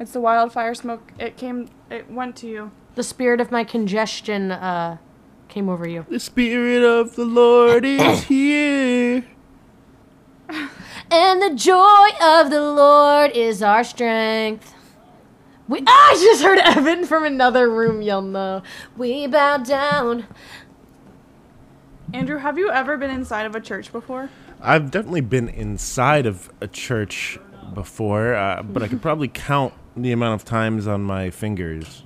It's the wildfire smoke. It came. It went to you. The spirit of my congestion uh, came over you. The spirit of the Lord is here. And the joy of the Lord is our strength. We ah, I just heard Evan from another room yell no. We bow down. Andrew, have you ever been inside of a church before? I've definitely been inside of a church before, uh, but I could probably count the amount of times on my fingers.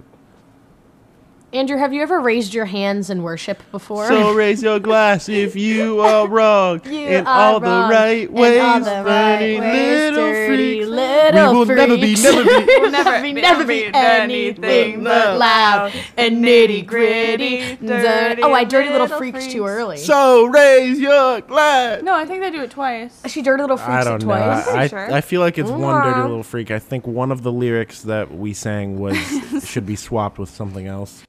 Andrew, have you ever raised your hands in worship before? So raise your glass if you are wrong You in are all the wrong right in ways, all the right dirty ways, little dirty freaks. little we will never be, freaks. never be. We'll never, be, never be anything but loud and nitty gritty. dirty Oh, I dirty little little freaks too early. So raise your glass. No, I think they do it twice. she dirty little freaks I don't know. twice. I, sure. I feel like it's one dirty little freak. I think one of the lyrics that we sang was should be swapped with something else.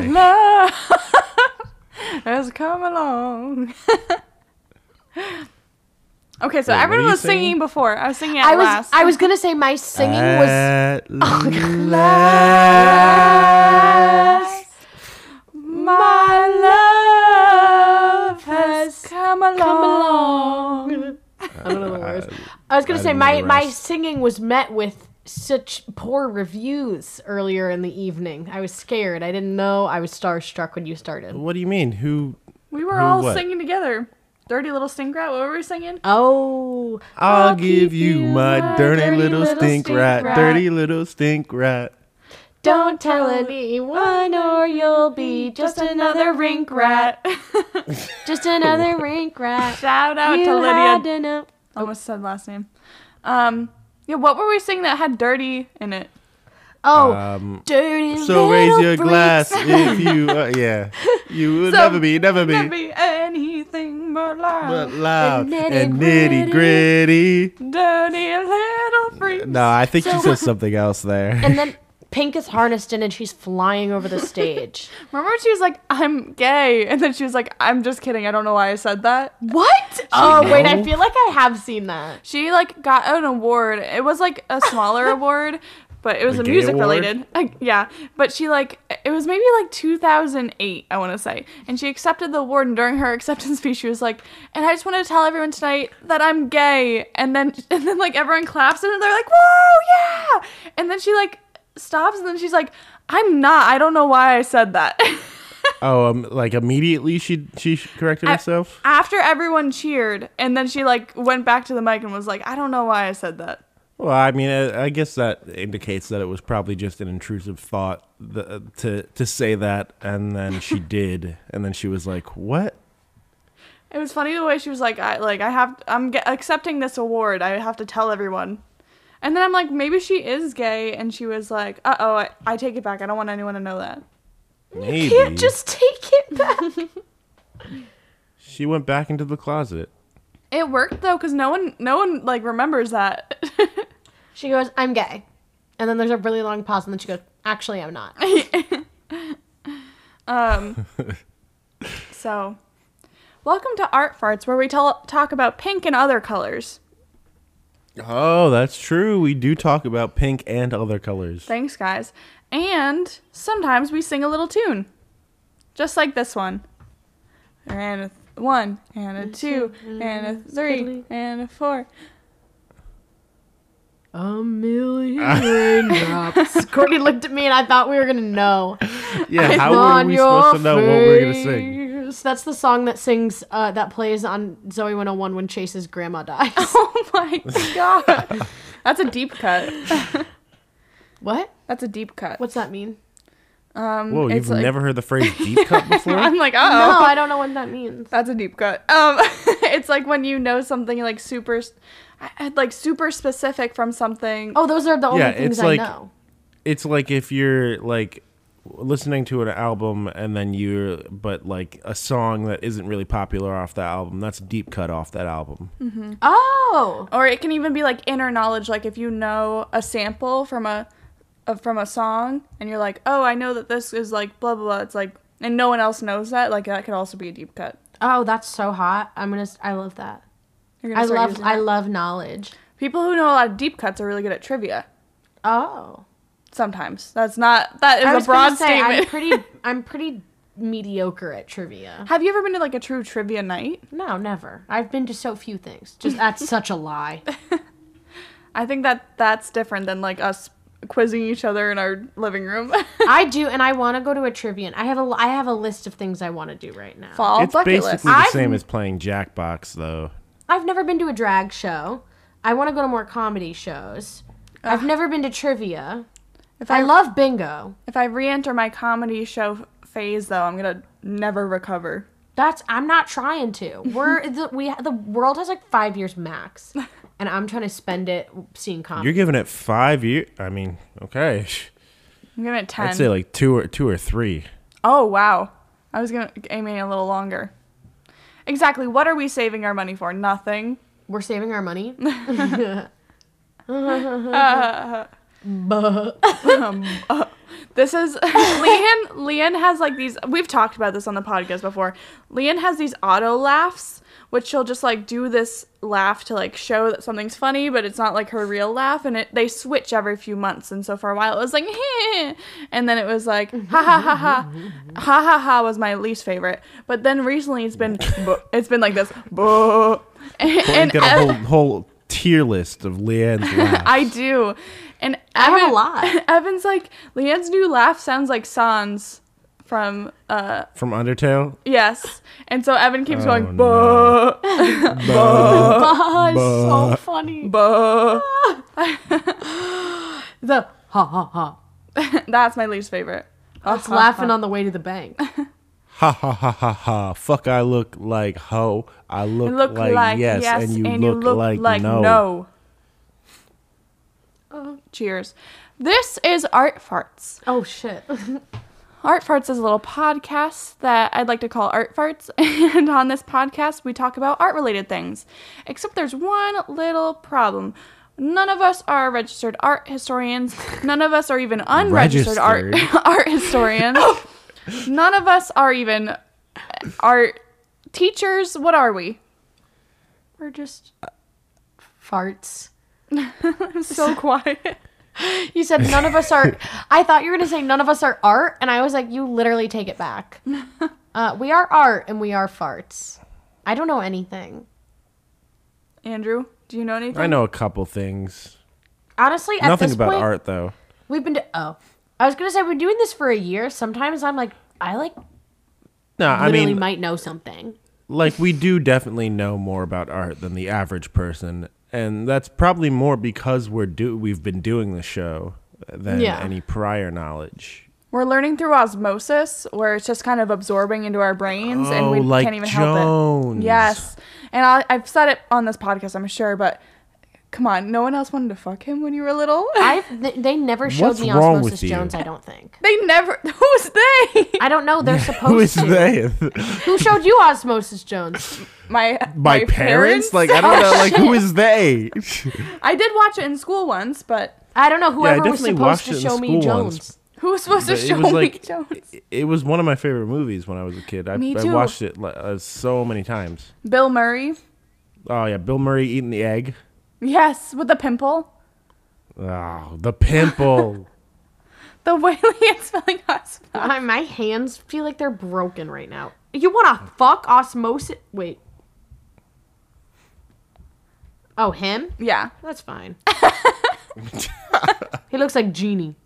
My love has come along. okay, so Wait, everyone was singing? singing? before. I was singing at I was last. I was gonna say my singing was At oh, last, my love has come along. come along. I don't know the words. I was gonna I say my my singing was met with such poor reviews earlier in the evening. I was scared. I didn't know. I was starstruck when you started. What do you mean? Who? We were Who all what? singing together. Dirty little stink rat. What were we singing? Oh, I'll, give you my dirty, little, stink, rat, rat. dirty little stink rat. don't tell anyone or you'll be just another rink rat. Just another rink rat. Shout out You to had Lydia. to. Almost said last name. Um, yeah. What were we singing that had dirty in it? Oh, Um, dirty so raise your freaks. glass if you, uh, yeah, you will So, never be, never be, Never be anything but loud. but loud And and nitty nitty gritty. dirty little freak. No, I think she So- said something else there. And then Pink is harnessed in and she's flying over the stage. Remember when she was like, "I'm gay," and then she was like, "I'm just kidding. I don't know why I said that." What? Oh, wait, I feel like I have seen that. She like got an award. It was like a smaller award, but it was The a music award? related. Like, yeah, but she like it was maybe like 2008, I want to say, and she accepted the award. And during her acceptance speech, she was like, "And I just want to tell everyone tonight that I'm gay." And then and then like everyone claps and they're like, "Whoa, yeah!" And then she like stops and then she's like, "I'm not. I don't know why I said that." oh, um, like immediately she she corrected I- herself. After everyone cheered, and then she like went back to the mic and was like, "I don't know why I said that." Well, I mean, I, I guess that indicates that it was probably just an intrusive thought the, to to say that, and then she did, and then she was like, "What?" It was funny the way she was like, I like I have I'm ge- accepting this award. I have to tell everyone. And then I'm like, maybe she is gay, and she was like, uh oh, I, I take it back. I don't want anyone to know that. Maybe Can't just take it back. she went back into the closet. It worked though, cause no one no one like remembers that. she goes, I'm gay. And then there's a really long pause, and then she goes, Actually, I'm not. um. so, welcome to Art Farts, where we tell talk about pink and other colors. Oh, that's true. We do talk about pink and other colors. Thanks, guys. And sometimes we sing a little tune, just like this one. And a th- one, and a two, and a three, and a four. A million raindrops. Kourtney looked at me, and I thought we were going to know. Yeah, how were we supposed to know what we were gonna sing? Face. That's the song that sings, uh, that plays on Zoey 101 when Chase's grandma dies. Oh my god. That's a deep cut. what? That's a deep cut. What's that mean? Um, Whoa, it's you've like- never heard the phrase deep cut before? I'm like, oh, No, I don't know what that means. that's a deep cut. Um, it's like when you know something like super, like super specific from something. Oh, those are the only Yeah, things it's I like- know. it's like if you're like listening to an album and then you're but like a song that isn't really popular off that album that's a deep cut off that album mm-hmm. Oh, Or it can even be like inner knowledge, like if you know a sample from a, a from a song, and you're like, oh, I know that this is like blah blah blah. It's like, and no one else knows that. Like that could also be a deep cut. oh, that's so hot. I'm gonna. i love that. You're gonna I love. I love knowledge. people who know a lot of deep cuts are really good at trivia. Oh, Sometimes that's not that is I was a broad say, statement. I'm pretty. I'm pretty mediocre at trivia. Have you ever been to like a true trivia night? No, never. I've been to so few things. Just that's such a lie. I think that that's different than like us quizzing each other in our living room. I do, and I want to go to a trivia. I have a. I have a list of things I want to do right now. Fall it's bucket basically list. the I've- same as playing jackbox though I've never been to a drag show. I want to go to more comedy shows. I've never been to trivia. If I I love bingo. if I re-enter my comedy show phase though, I'm gonna never recover. That's I'm not trying to. We're the, we the world has like five years max, and I'm trying to spend it seeing comedy. you're giving it five years i mean okay I'm giving it ten. i'd say like two or two or three Oh wow. I was gonna aiming a little longer. Exactly. What are we saving our money for? Nothing. We're saving our money. Um, uh, this is Leanne. Leanne has like these. We've talked about this on the podcast before. Leanne has these auto laughs, which she'll just like do this laugh to like show that something's funny, but it's not like her real laugh, and it they switch every few months. And so for a while it was like, and then it was like ha ha ha ha ha ha ha was my least favorite. But then recently it's been it's been like this, and, and you got a whole whole tier list of leanne's laughs I do. And I have a lot. Evan's like Leanne's new laugh sounds like Sans from uh from undertale yes. And so Evan keeps Oh, going no. buh it's so funny. buh. The ha ha ha. That's my least favorite. It's laughing on the way to the bank. ha ha ha ha ha fuck i look like ho i look, You look like, like, yes, yes, and you look, like, no, no. Cheers. This is Art Farts. Oh shit. Art Farts is a little podcast that I'd like to call Art Farts. And on this podcast, we talk about art related things. Except there's one little problem. None of us are registered art historians. None of us are even unregistered art, art historians. None of us are even art teachers. What are we? We're just farts. I'm so quiet. You said none of us are. I thought you were gonna say none of us are art, and I was like, you literally take it back. Uh, we are art, and we are farts. I don't know anything. Andrew, do you know anything? i know a couple things Honestly, at nothing this about point, art though We've been. Do- oh, I was gonna say we've been doing this for a year. Sometimes I'm like, I like no i literally mean might know something. like we do definitely know more about art than the average person and that's probably more because we're do we've been doing the show than Yeah. any prior knowledge We're learning through osmosis, where it's just kind of absorbing into our brains, and we Oh, like can't even help it. Yes, and I, I've said it on this podcast, I'm sure, but come on, no one else wanted to fuck him when you were little. I've th- they never showed What's me wrong Osmosis with you? Jones. I don't think. they never. Who's they? I don't know. They're supposed who is to. they Who showed you Osmosis Jones? My my, parents? like i don't know like who is they I did watch it in school once, but I don't know. Yeah, Whoever was definitely supposed watched to in show me school Jones. once. who was supposed to It show was me like- Jones? it was one of my favorite movies when i was a kid i, Me I too. watched it like, uh, so many times Bill Murray. oh yeah bill murray eating the egg Yes, with the pimple. oh the pimple The way Leanne's spelling osmosis. Uh, my hands feel like they're broken right now. You want to fuck Osmosis? Wait. Oh, him? Yeah. That's fine. he looks like Genie.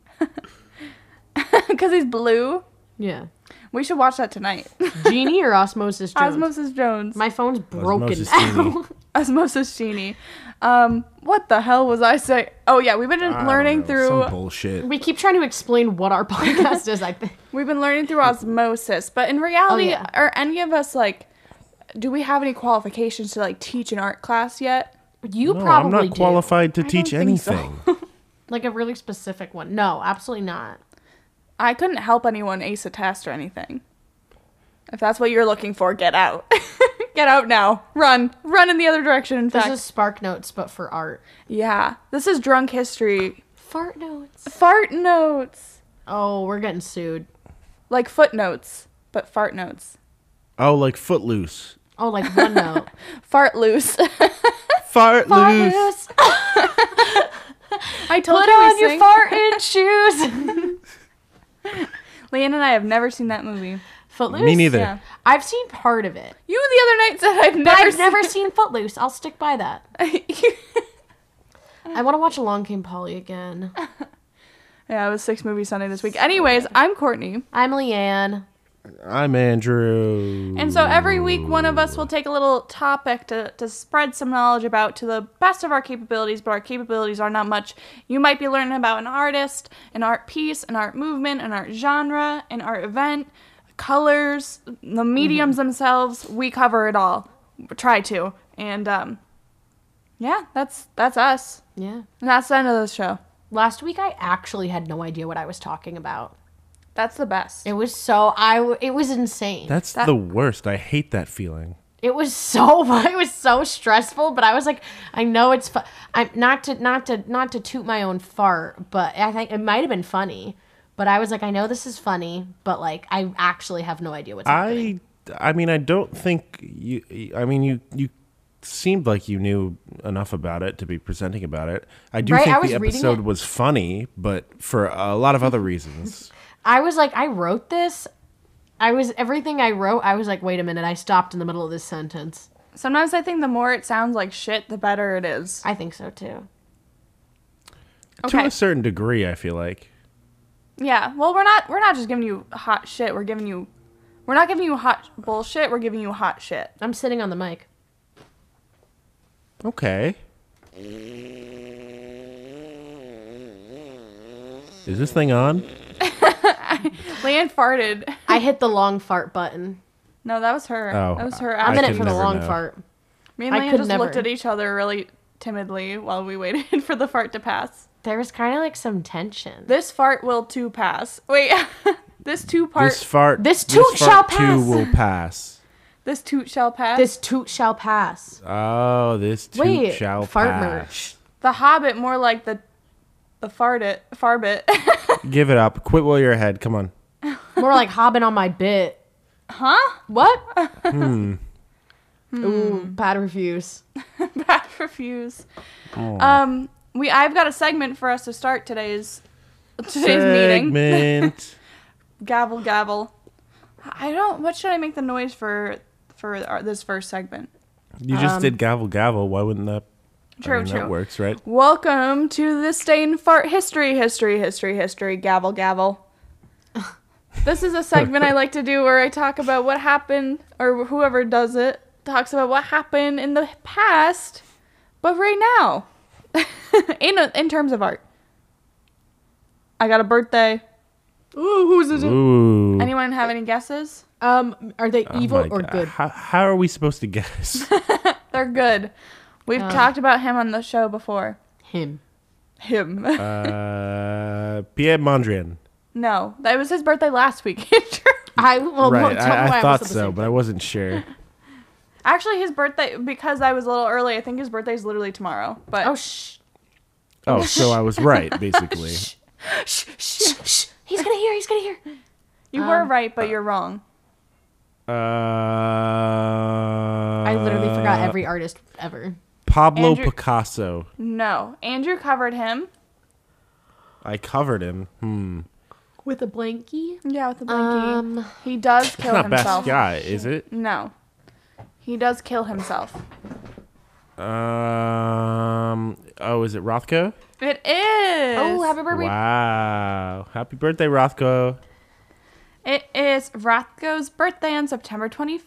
Because he's blue. Yeah. We should watch that tonight. Genie or Osmosis Jones? Osmosis Jones. My phone's broken Osmosis now. Genie. Osmosis Genie. Um, what the hell was I saying? Oh yeah, we've been I learning know, through some bullshit. We keep trying to explain what our podcast is. I think. we've been learning through osmosis, but in reality, Oh, yeah. are any of us like? Do we have any qualifications to like teach an art class yet? You No, probably I'm not do. qualified to I teach don't so. anything. Like a really specific one. No, absolutely not. I couldn't help anyone ace a test or anything. If that's what you're looking for, get out. Get out now. Run. Run in the other direction. In This fact, is Spark Notes, but for art. yeah. This is drunk history. Fart notes. Fart notes. Oh, we're getting sued. Like footnotes, but fart notes. oh, like Footloose. Oh, like one note. Fart loose. Fart, Fart loose. loose. I told you. Put you we on your sing. farting shoes. Leanne and I have never seen that movie. Footloose. Me neither. Yeah. I've seen part of it, You the other night said I've but never I've never seen Footloose. I'll stick by that. I want to watch Along Came Polly again. Yeah, it was six movie Sunday this week. Anyways, I'm Kourtney. I'm Leanne. I'm Andrew. And so every week, one of us will take a little topic to, to spread some knowledge about to the best of our capabilities, but our capabilities are not much. You might be learning about an artist, an art piece, an art movement, an art genre, an art event, colors, the mediums themselves. We cover it all. Try to. And um, yeah, that's that's us. Yeah. And that's the end of the show. Last week, I actually had no idea what I was talking about. That's the best. It was so I. It was insane. That's That- the worst. I hate that feeling. It was so it was so stressful, but I was like, I know it's fu- I'm not to not to not to toot my own fart, but I think it might have been funny. But I was like, I know this is funny, but like I actually have no idea what's happening. I I mean I don't think you I mean you you seemed like you knew enough about it to be presenting about it. I do Right, think was the episode was funny, but for a lot of other reasons. I was like, I wrote this. I was everything I wrote. I was like, wait a minute. I stopped in the middle of this sentence. Sometimes I think the more it sounds like shit, the better it is. I think so too. To a certain degree, I feel like. Yeah. Well, we're not we're not just giving you hot shit. We're giving you we're not giving you hot bullshit. We're giving you hot shit. I'm sitting on the mic. Okay. Is this thing on? Leanne farted. I hit the long fart button. No, that was her. Oh, that was her. I'm I in it for the never long know. fart. Me and I Leanne could just never. looked at each other really timidly while we waited for the fart to pass. There was kind of like some tension. This fart will too pass. Wait, this two part this fart. This toot shall fart too pass. will pass. this toot shall pass. This toot shall pass. Oh, this toot Wait, shall fart pass. merch. the Hobbit more like the the fart it farbit. Give it up. Quit while you're ahead. Come on. More like hobbing on my bit. huh? What? Hmm. Ooh, bad reviews. Bad reviews. Oh. Um, we I've got a segment for us to start today's today's meeting. Gavel gavel. I don't. What should I make the noise for for our, this first segment? You just Um, did gavel gavel. Why wouldn't that? True, I mean, true. That works, right? Welcome to the Stain Fart History, History, History, History, Gavel Gavel. this is a segment I like to do where I talk about what happened, or whoever does it talks about what happened in the past, but right now, in in terms of art. I got a birthday. Ooh, who's it? Ooh. Anyone have any guesses? Um, are they Oh evil my or God. good? How, how are we supposed to guess? They're good. We've talked about him on the show before. Him. Him. uh, Pierre Mondrian. no, that was his birthday last week. I well, right. tell me why I, I I thought almost the so, same but I wasn't sure. Actually, his birthday because I was a little early. I think his birthday's literally tomorrow. But Oh shh. Oh, so I was right, basically. shh, shh. Shh. He's gonna hear. He's gonna hear. You were Um, right, but you're wrong. Uh, I literally forgot every artist ever. Pablo Andrew- Picasso. No, Andrew covered him. I covered him. Hmm. With a blankie. Yeah, with the blankie. Um. he does kill Not himself. Basquiat, is it? No, he does kill himself. Um. Oh, is it Rothko? It is. Oh, happy birthday. Wow. Happy birthday, Rothko. It is Rothko's birthday on September 25th.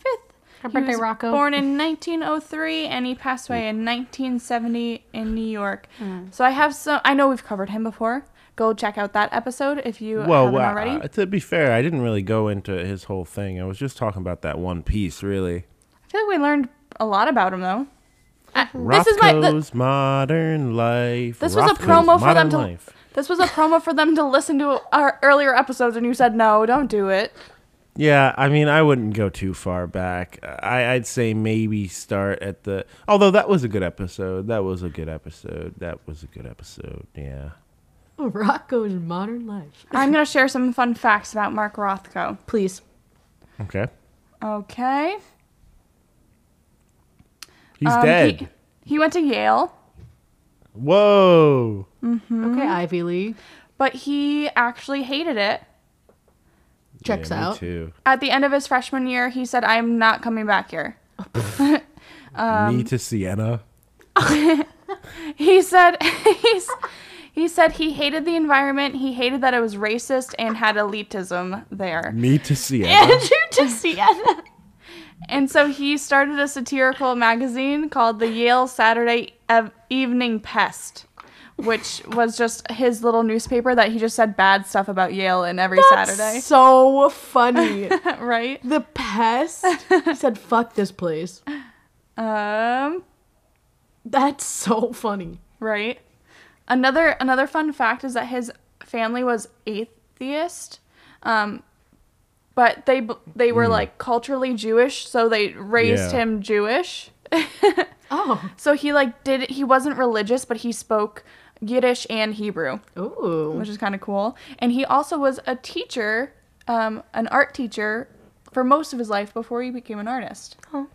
Happy birthday, was Rocco. Born in 1903 and he passed away in 1970 in New York. So I have some. I know we've covered him before. Go check out that episode if you Well, haven't uh, already. to be fair, I didn't really go into his whole thing. I was just talking about that one piece, really. I feel like we learned a lot about him though. Uh, this is my. th- Roscoe's Modern Life. This was a promo for them to. Life. This was a promo for them to listen to our earlier episodes, and you said no, don't do it. Yeah, I mean, I wouldn't go too far back. I, I'd say maybe start at the. Although that was a good episode. That was a good episode. That was a good episode. Yeah. Rocko's Modern Life. I'm gonna share some fun facts about Mark Rothko. Please. Okay. Okay. He's Um, dead. He, he went to Yale, Whoa. Okay, Ivy League. but he actually hated it. Checks yeah, me out. too. At the end of his freshman year, he said, "I'm not coming back here." Um, me to Sienna. He said he's he said he hated the environment, he hated that it was racist and had elitism there. Me to Sienna. Andrew to Sienna. And so he started a satirical magazine called the Yale Saturday Ev- Evening Pest, which was just his little newspaper that he just said bad stuff about Yale in every Saturday. So funny. right? the pest. He said, "Fuck this place." Um That's so funny. right. Another another fun fact is that his family was atheist. Um but they they were like culturally Jewish, so they raised Yeah. him Jewish. Oh. So he like did he wasn't religious, but he spoke Yiddish and Hebrew, Ooh. which is kind of cool. And he also was a teacher, um, an art teacher, for most of his life before he became an artist. Oh.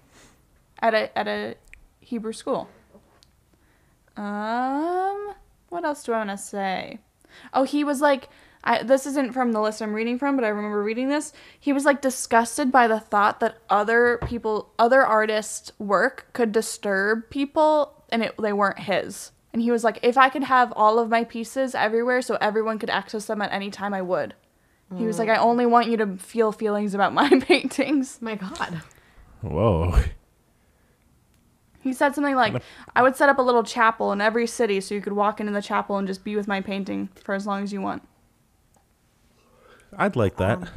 At a at a Hebrew school. Um, what else do I want to say? Oh, he was like. I, this isn't from the list I'm reading from, but I remember reading this. He was like disgusted by the thought that other people, other artists' work could disturb people, and it, they weren't his. And he was like, if I could have all of my pieces everywhere, so everyone could access them at any time, I would. He was like, I mm. only want you to feel feelings about my paintings. My God. Whoa. He said something like, I would set up a little chapel in every city so you could walk into the chapel and just be with my painting for as long as you want. I'd like that.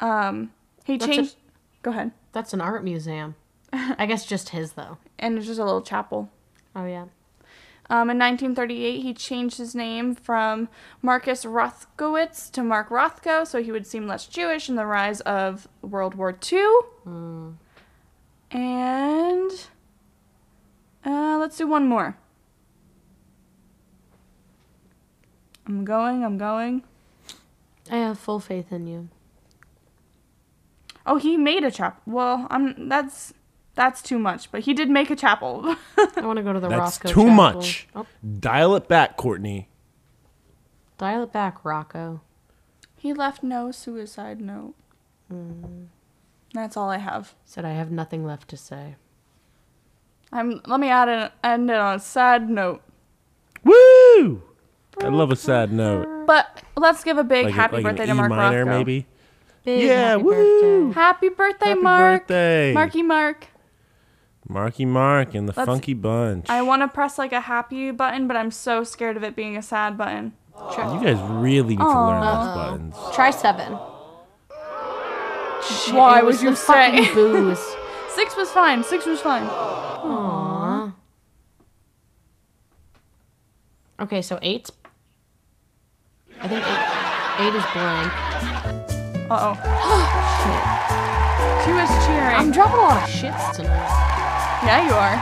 Um, he That's a- changed. Go ahead. That's an art museum. I guess just his though. And it's just a little chapel. Oh yeah. Um, in 1938, he changed his name from Marcus Rothkowitz to Mark Rothko, so he would seem less Jewish in the rise of World War II. And uh, let's do one more. I'm going. I'm going. I have full faith in you. Oh, he made a chapel. Well, I'm. That's that's too much, but he did make a chapel. I want to go to the That's Roscoe. too Chapel. much. Oh, Dial it back, Kourtney. dial it back, Rocco. he left no suicide note. Mm. That's all I have. Said I have nothing left to say. I'm. Let me add an end it on a sad note. Woo! I love a sad note. But let's give a big Like, happy like birthday an to E Mark minor, Rothko. maybe. Big Yeah, happy woo! birthday. Happy birthday, Happy Mark. birthday. Marky Mark. Marky Mark and the Let's- Funky Bunch. I want to press like a happy button, but I'm so scared of it being a sad button. you guys really need to learn those buttons. Try seven. Why It was would you the say? fucking booze? Six was fine. Six was fine. Aww. Mm-hmm. Okay, so eight. I think eight, eight is blank. Uh oh. shit. She was cheering. I'm dropping a lot of shits tonight. yeah, you are.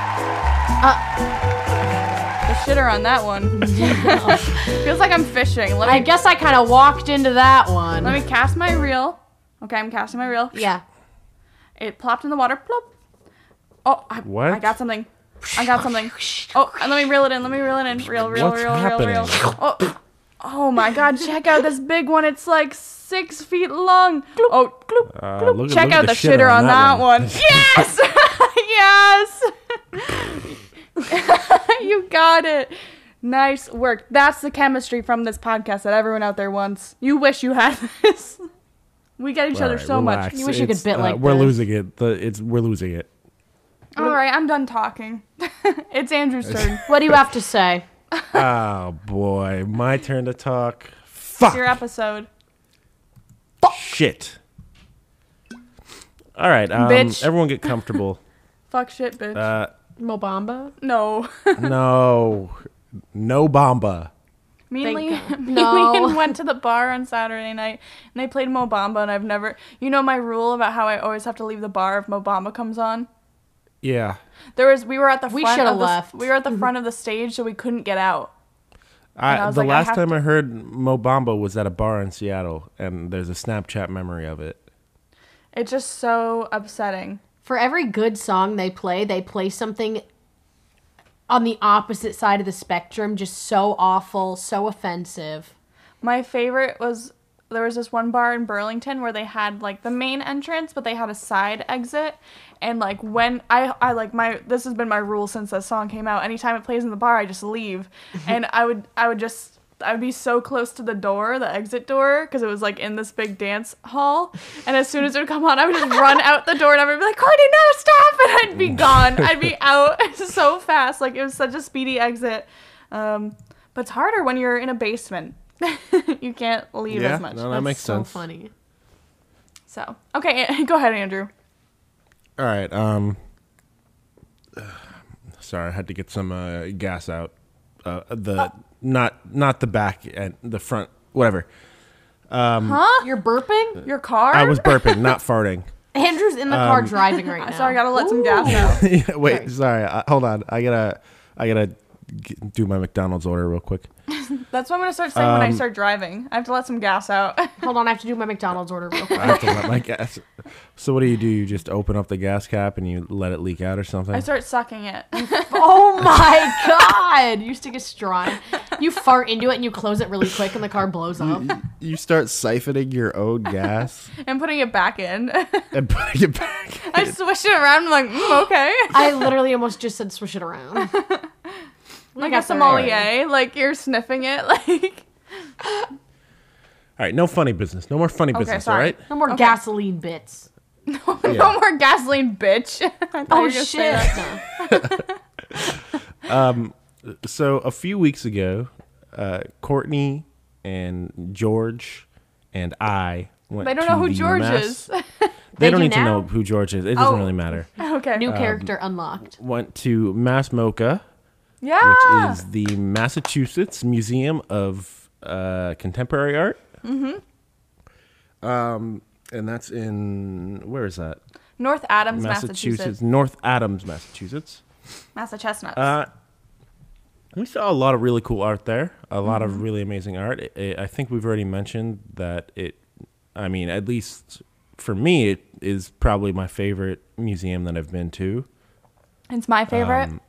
Uh, The shitter on that one. Feels like I'm fishing. Let I guess I kind of walked into that one. let me cast my reel. Okay, I'm casting my reel. yeah. It plopped in the water. Plop. Oh, I, What? I got something. I got something. Oh, and let me reel it in. Let me reel it in. Reel, reel, What's reel, reel, reel. happening? Oh, oh my God! Check out this big one. It's like six feet long. Oh, gloop, Uh, gloop. look check look out the, the shitter shitter on on that, that one. one. yes. you got it. Nice work. That's the chemistry from this podcast that everyone out there wants. You wish you had this. We get each All other right, so relax. much. You wish you could bit uh, like We're this. losing it. The it's we're losing it. All right, I'm done talking. it's Andrew's turn. What do you have to say? oh boy, my turn to talk. Fuck. Your episode. Fuck. Shit. All right, um, Bitch. everyone get comfortable. Fuck shit, bitch. Uh, Mo Bamba? no. no, no bomba. Me and, Thank Lee, God. me and Leanne went to the bar on Saturday night and they played Mo Bamba and I've never you know my rule about how I always have to leave the bar if Mobamba comes on? Yeah, There was we were at the We front shoulda of the, left. we were at the mm-hmm. front of the stage so we couldn't get out. I, I was the like, I last have time to- I heard Mo Bamba was at a bar in Seattle, and there's a Snapchat memory of it. It's just so upsetting. For every good song they play, they play something on the opposite side of the spectrum, just so awful, so offensive. My favorite was there was this one bar in Burlington where they had like the main entrance, but they had a side exit. And like when I I like my this has been my rule since that song came out. Anytime it plays in the bar, I just leave. and I would I would just I would be so close to the door, the exit door, because it was like in this big dance hall. And as soon as it would come on, I would just run out the door and I would be like, Kourtney, no, stop! And I'd be gone. I'd be out so fast. Like it was such a speedy exit. Um, but it's harder when you're in a basement. you can't leave Yeah, as much. no, that That's makes so sense. funny. So okay, go ahead, Andrew. All right. Um. Sorry, I had to get some uh, gas out. Uh, the not not the back and the front, whatever. Huh? You're burping? Your car? I was burping, not farting. Andrew's in the car driving right now. Sorry, I gotta let some gas out. Yeah, Wait, Sorry. sorry. I, hold on. I gotta I gotta g do my McDonald's order real quick. That's what I'm gonna start saying when I Um, start driving. I have to let some gas out. Hold on, I have to do my McDonald's order real quick. I have to let my gas. So what do you do? You just open up the gas cap and you let it leak out or something? I start sucking it oh my god! You stick a straw in. You fart into it and you close it really quick and the car blows up. you start siphoning your own gas and putting it back in. and putting it back. I swish it around. I'm like, mm, okay. I literally almost just said swish it around. Like a the sommelier, like you're sniffing it, like. All right, no funny business. No more funny Okay, business. sorry. All right. No more Okay. gasoline bits. Yeah. No more gasoline, bitch. I thought you Oh gonna say shit! that. So a few weeks ago, uh, Kourtney and George and I went. They don't to know who the George Mass- is. They, They don't do need to know who George is. It doesn't Oh. really matter. okay. New character unlocked. Went to Mass MoCA, yeah. which is the Massachusetts Museum of uh, Contemporary Art. Mm-hmm. Um, and that's in where is that? North Adams, Massachusetts, Massachusetts. North Adams, Massachusetts. Massachusetts. Uh, we saw a lot of really cool art there. A lot Mm-hmm. of really amazing art. I- think we've already mentioned that it. I mean, at least for me, it is probably my favorite museum that I've been to. it's my favorite. Um,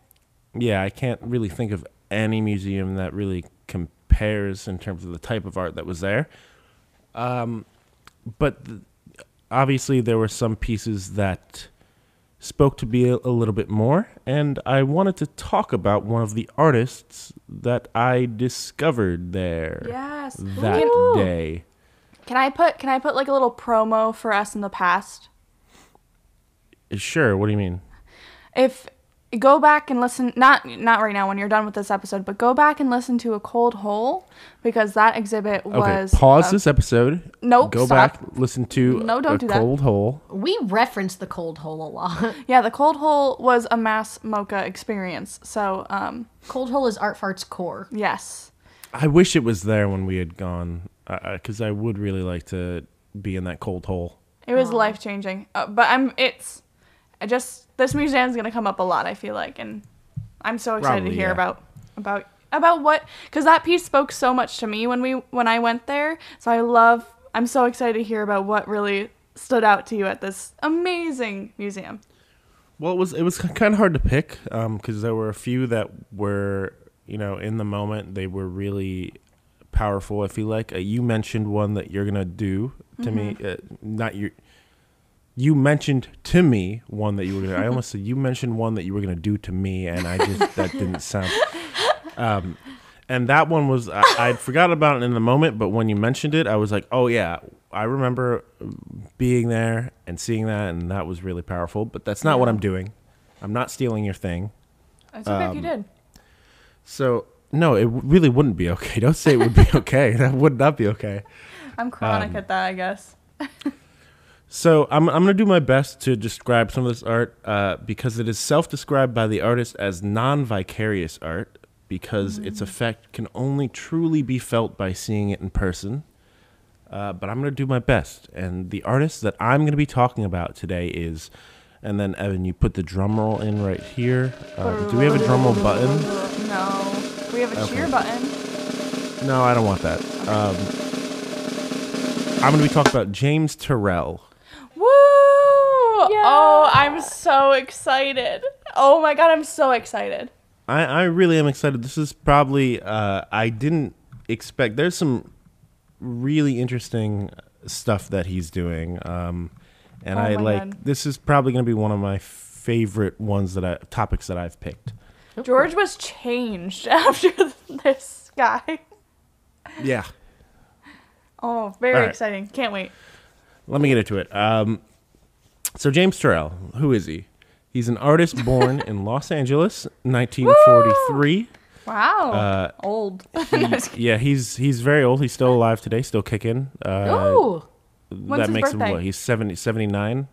yeah, I can't really think of any museum that really compares in terms of the type of art that was there. Um, but th- obviously, there were some pieces that spoke to me a, a little bit more, and I wanted to talk about one of the artists that I discovered there yes. that Can, day. can I put can I put like a little promo for us in the past? Sure. What do you mean? if go back and listen not not right now when you're done with this episode but go back and listen to a cold hole because that exhibit Okay, was pause uh, this episode. nope, Go stop. back, listen to No, don't a do that. cold hole. We referenced the cold hole a lot. yeah the cold hole was a Mass MoCA experience so um Cold hole is Art Fart's core. yes I wish it was there when we had gone, because I would really like to be in that cold hole. it was life changing uh, but i'm it's i just this museum's gonna come up a lot i feel like and i'm so excited Probably, to hear yeah. about about about what because that piece spoke so much to me when we when i went there so i love i'm so excited to hear about what really stood out to you at this amazing museum Well, it was it was kind of hard to pick because there were a few that were you know in the moment they were really powerful. I feel like uh, you mentioned one that you're gonna do to me, uh, not you. You mentioned to me one that you were gonna. I almost said you mentioned one that you were gonna do to me, and I just that didn't sound. Um, and that one was I, I'd forgot about it in the moment, but when you mentioned it, I was like, oh yeah, I remember being there and seeing that, and that was really powerful. But that's not what I'm doing. I'm not stealing your thing. It's okay if you Um, did. So no, it really wouldn't be okay. Don't say it would be okay. that would not be okay. I'm chronic um, at that, I guess. So I'm I'm gonna do my best to describe some of this art uh, because it is self-described by the artist as non-vicarious art because its effect can only truly be felt by seeing it in person. Uh, but I'm gonna do my best, and the artist that I'm gonna be talking about today is, and then Evan, you put the drum roll in right here. Uh, do we have a drum roll button? No. We have a Okay. cheer button. No, I don't want that. Um, I'm gonna be talking about James Turrell. Woo! Oh, I'm so excited. Oh my god, I'm so excited. I, I really am excited. This is probably uh, I didn't expect. There's some really interesting stuff that he's doing, um, and Oh I like. God. This is probably going to be one of my favorite ones that I topics that I've picked. George was changed after this guy. Yeah. Oh, very All right. exciting. Can't wait. Let me get into it. Um, so James Turrell, who is he? He's an artist born in Los Angeles, 1943. Wow. Uh, Old. He- yeah, he's he's very old. He's still alive today, still kicking. Uh, Oh, When's that his makes him birthday? what? He's 70, 79?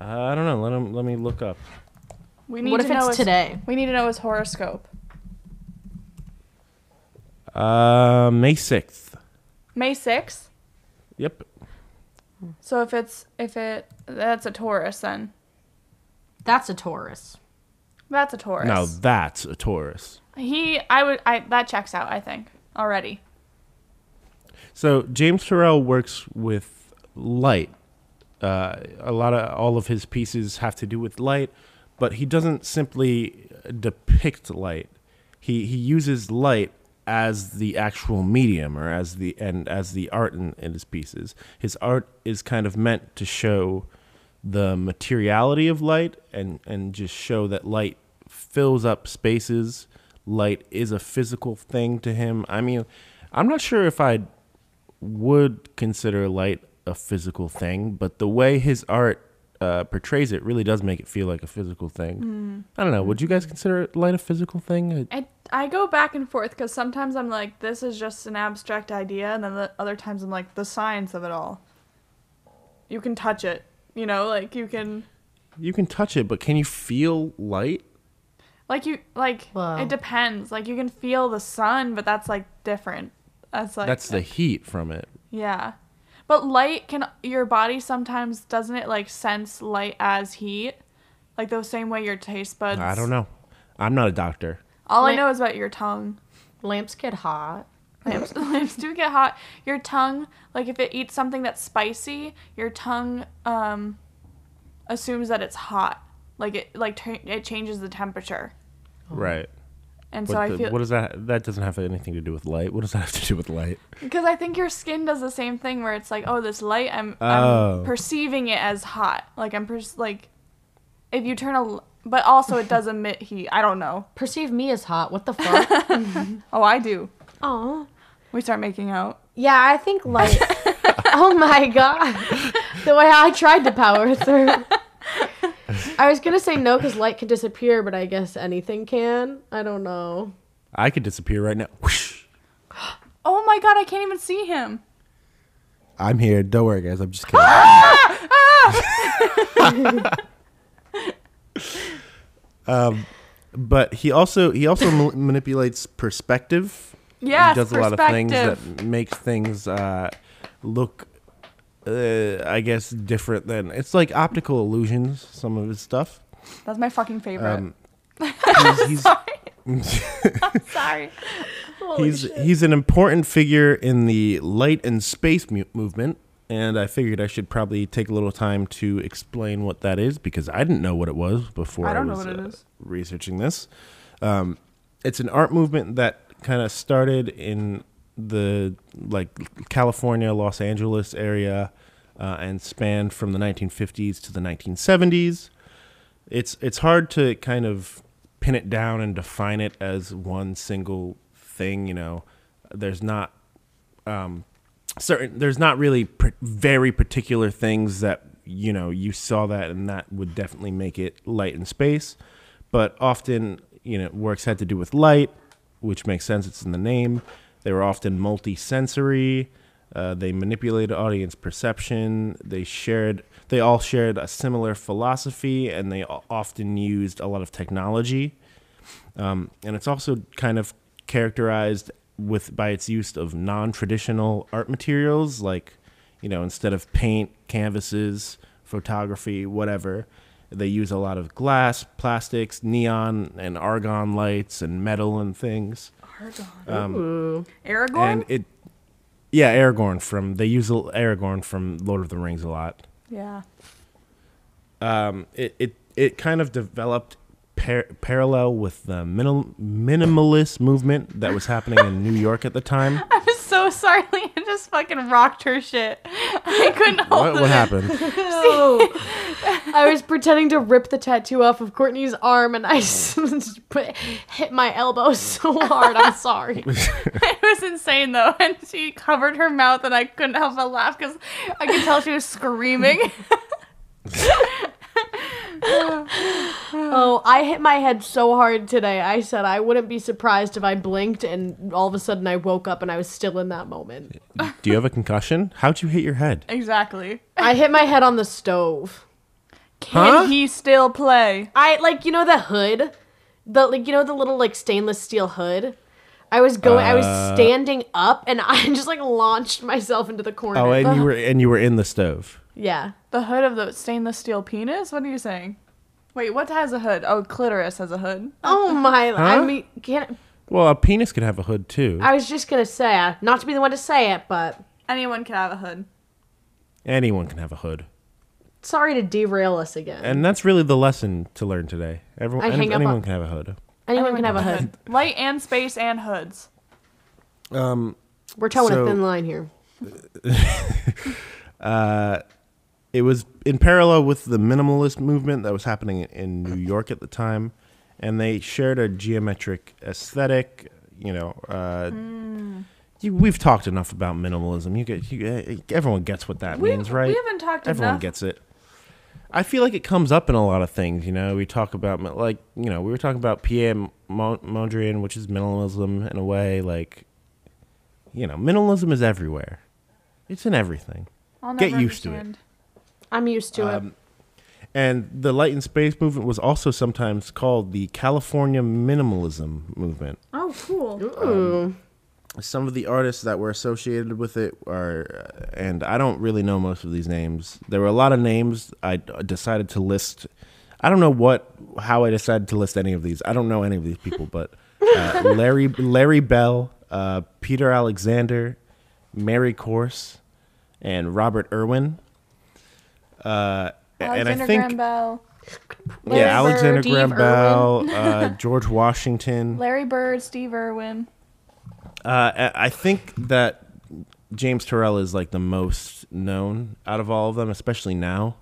Uh, I don't know. Let him let me look up. We need what to if know it's his, today? We need to know his horoscope. Uh, May sixth. May 6th. Yep. So if it's if it that's a Taurus then. That's a Taurus. That's a Taurus. Now that's a Taurus. He I would I that checks out, I think. Already. So James Turrell works with light. Uh, a lot of all of his pieces have to do with light, but he doesn't simply depict light. He he uses light as the actual medium or as the and as the art in, in his pieces. His art is kind of meant to show the materiality of light and and just show that light fills up spaces. Light is a physical thing to him. I mean, I'm not sure if I would consider light a physical thing, but the way his art uh, portrays it really does make it feel like a physical thing. I don't know. Would you guys consider light a physical thing? I I go back and forth because sometimes I'm like, this is just an abstract idea, and then the other times I'm like, the science of it all. You can touch it, you know, like you can, You can touch it, but can you feel light? like you, like Wow. it depends. Like you can feel the sun, but that's like different. That's like That's the heat from it. yeah. But light can your body sometimes doesn't it like sense light as heat, like the same way your taste buds. I don't know. I'm not a doctor. All I know is about your tongue. Lamps get hot. Lamps, lamps do get hot. Your tongue, like if it eats something that's spicy, your tongue um assumes that it's hot. Like it like t- it changes the temperature. Right. And so But I the- feel what does that? That doesn't have anything to do with light. What does that have to do with light? because I think your skin does the same thing where it's like, oh, this light, I'm, Oh. I'm perceiving it as hot. Like I'm pers- like if you turn a, l- but also it does emit heat. I don't know. Perceive me as hot. What the fuck? Oh, I do. Oh. We start making out. Yeah, I think light. oh my god. The way I tried to power through. I was gonna say no because light can disappear, but I guess anything can. I don't know. I could disappear right now. Whoosh. Oh my god, I can't even see him. I'm here. Don't worry, guys. I'm just kidding. um, but he also he also ma- manipulates perspective. Yeah, he does a lot of things that make things uh, look, uh, I guess, different than it's like optical illusions. Some of his stuff. That's my fucking favorite. Um, he's, he's, Sorry. he's he's an important figure in the light and space mu- movement, and I figured I should probably take a little time to explain what that is because I didn't know what it was before I I, was uh, researching this. Um, it's an art movement that kind of started in the like California, Los Angeles area, uh, and spanned from the 1950s to the 1970s. It's it's hard to kind of pin it down and define it as one single thing. You know, there's not um, certain. There's not really pr- very particular things that you know you saw that and that would definitely make it light in space. But often, you know, works had to do with light, which makes sense. It's in the name. They were often multi-sensory. Uh, they manipulated audience perception. They shared. They all shared a similar philosophy, and they often used a lot of technology. Um, and it's also kind of characterized with by its use of non-traditional art materials, like you know, instead of paint, canvases, photography, whatever. They use a lot of glass, plastics, neon, and argon lights, and metal and things. Argon. Aragorn. And it, yeah, Aragorn from they use Aragorn from Lord of the Rings a lot. yeah. Um, it it it kind of developed par- parallel with the minimal, minimalist movement that was happening in New York at the time. I'm so sorry. Leanne I just fucking rocked her shit. I couldn't hold What it. what happened? I was pretending to rip the tattoo off of Kourtney's arm, and I just put, hit my elbow so hard. I'm sorry. It was insane though, and she covered her mouth, and I couldn't help but laugh because I could tell she was screaming. Oh, I hit my head so hard today. I said I wouldn't be surprised if I blinked and all of a sudden I woke up and I was still in that moment. Do you have a concussion? How'd you hit your head? exactly. I hit my head on the stove. Can Huh? he still play? I like you know the hood, the like you know the little like stainless steel hood. I was going. I was Uh. standing up and I just like launched myself into the corner. Oh, and you were and you were in the stove. Yeah. The hood of the stainless steel penis? What are you saying? Wait, what has a hood? Oh, clitoris has a hood. Oh my! I mean, can't. Well, a penis could have a hood too. I was just gonna say, uh, not to be the one to say it, but Anyone can have a hood. Anyone can have a hood, sorry to derail us again. and that's really the lesson to learn today. Everyone, I hang up anyone on- can have a hood. Anyone, can have a hood. Light and space and hoods. Um, We're towing So- a thin line here. it was in parallel with the minimalist movement that was happening in New York at the time, and they shared a geometric aesthetic. You know, uh, you, we've talked enough about minimalism. You get, you, everyone gets what that We, means, right? we haven't talked Everyone enough. gets it. I feel like it comes up in a lot of things. You know, we talk about like you know we were talking about Pierre Mon- Mondrian, which is minimalism in a way. Like, you know, minimalism is everywhere. It's in everything. Get never used to it. Understand. I'm used to it. Um, And the light and space movement was also sometimes called the California minimalism movement. Oh, cool. Ooh. Some of the artists that were associated with it are, uh, and I don't really know most of these names. There were a lot of names. I decided to list. I don't know what, how I decided to list any of these. I don't know any of these people, but uh, Larry Larry Bell, uh, Peter Alexander, Mary Corse, and Robert Irwin. Uh, and I Alexander think Graham Bell, Larry yeah, Alexander Bird, Graham Bell, uh, George Washington. Larry Bird, Steve Irwin. Uh, I I think that James Turrell is like the most known out of all of them, especially now,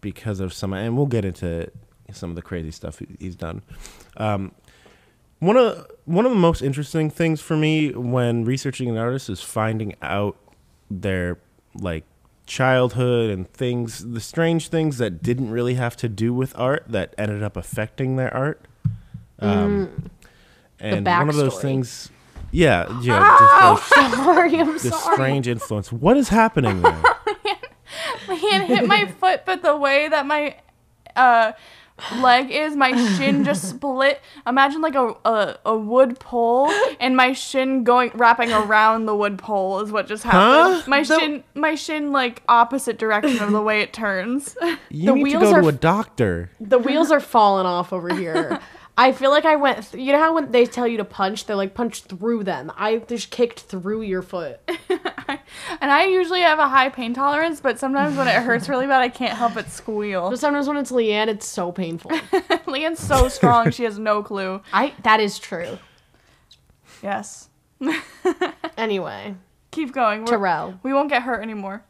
because of some. And we'll get into some of the crazy stuff he's done. Um, one of one of the most interesting things for me when researching an artist is finding out their like childhood and things, the strange things that didn't really have to do with art that ended up affecting their art. Um, and one of those things, yeah, yeah, just like Sorry, I'm this sorry. strange influence. What is happening there? Leanne hit my foot, but the way that my uh, leg is, my shin just split. Imagine like a, a, a wood pole, and my shin going wrapping around the wood pole is what just happened. Huh? My The- shin, my shin like opposite direction of the way it turns. You The need to go to a doctor. The wheels are falling off over here. I feel like I went. Th- you know how when they tell you to punch, they're like punch through them. I just kicked through your foot. and I usually have a high pain tolerance, but sometimes when it hurts really bad, I can't help but squeal. But sometimes when it's Leanne, it's so painful. Leanne's so strong, she has no clue. I that is true. Yes. Anyway, Keep going. We're- Turrell. We won't get hurt anymore.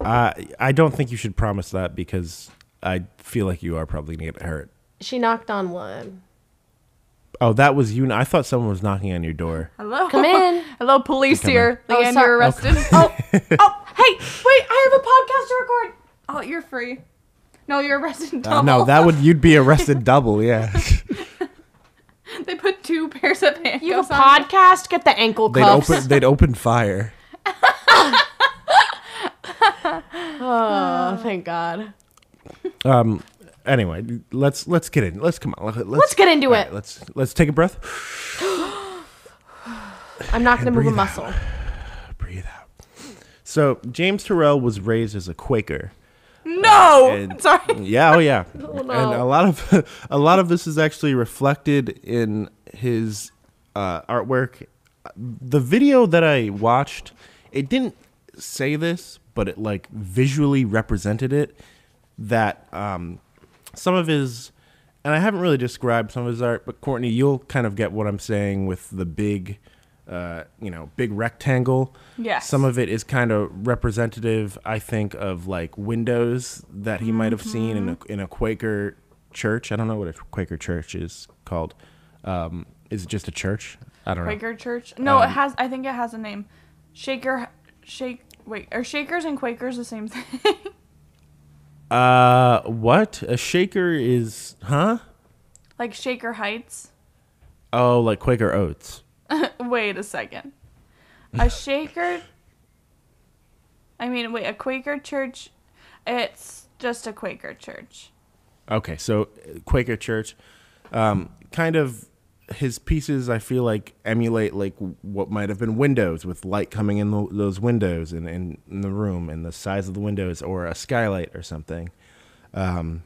I I don't think you should promise that because I feel like you are probably gonna get hurt. She knocked on wood. Oh, that was you. I thought someone was knocking on your door. Hello. Come in. Hello, police Come here. in. Oh, Leanne, sorry. you're arrested. oh, oh, hey, wait, I have a podcast to record. Oh, you're free. No, you're arrested double. Uh, no, that would you'd be arrested double. Yeah, they put two pairs of handcuffs on You have a on. podcast? Get the ankle cuffs. they'd open they'd open fire. oh, thank God. Um. Anyway, let's let's get in. Let's come on. Let's, Let's get into it. right, let's let's take a breath. I'm not going to move a breathe out. muscle. Breathe out. So James Turrell was raised as a Quaker. No, And- sorry. Yeah, oh yeah. And no. a lot of a lot of this is actually reflected in his uh, artwork. The video that I watched, it didn't say this, but it like visually represented it. That um, some of his, and I haven't really described some of his art, but Kourtney, you'll kind of get what I'm saying with the big, uh, you know, big rectangle. Yes. Some of it is kind of representative, I think, of like windows that he might have seen in a in a Quaker church. I don't know what a Quaker church is called. Um, is it just a church? I don't know. Quaker Church. No, it Um, has. I think it has a name. Shaker. Shake. Wait, are Shakers and Quakers the same thing? Uh, what? A shaker is, huh? like Shaker Heights. Oh, like Quaker Oats. Wait a second. A Shaker. I mean, wait, a Quaker church. It's just a Quaker church. Okay, so uh, Quaker Church, um, kind of his pieces. I feel like emulate like what might have been windows with light coming in the, those windows and in, in the room and the size of the windows, or a skylight or something. Um,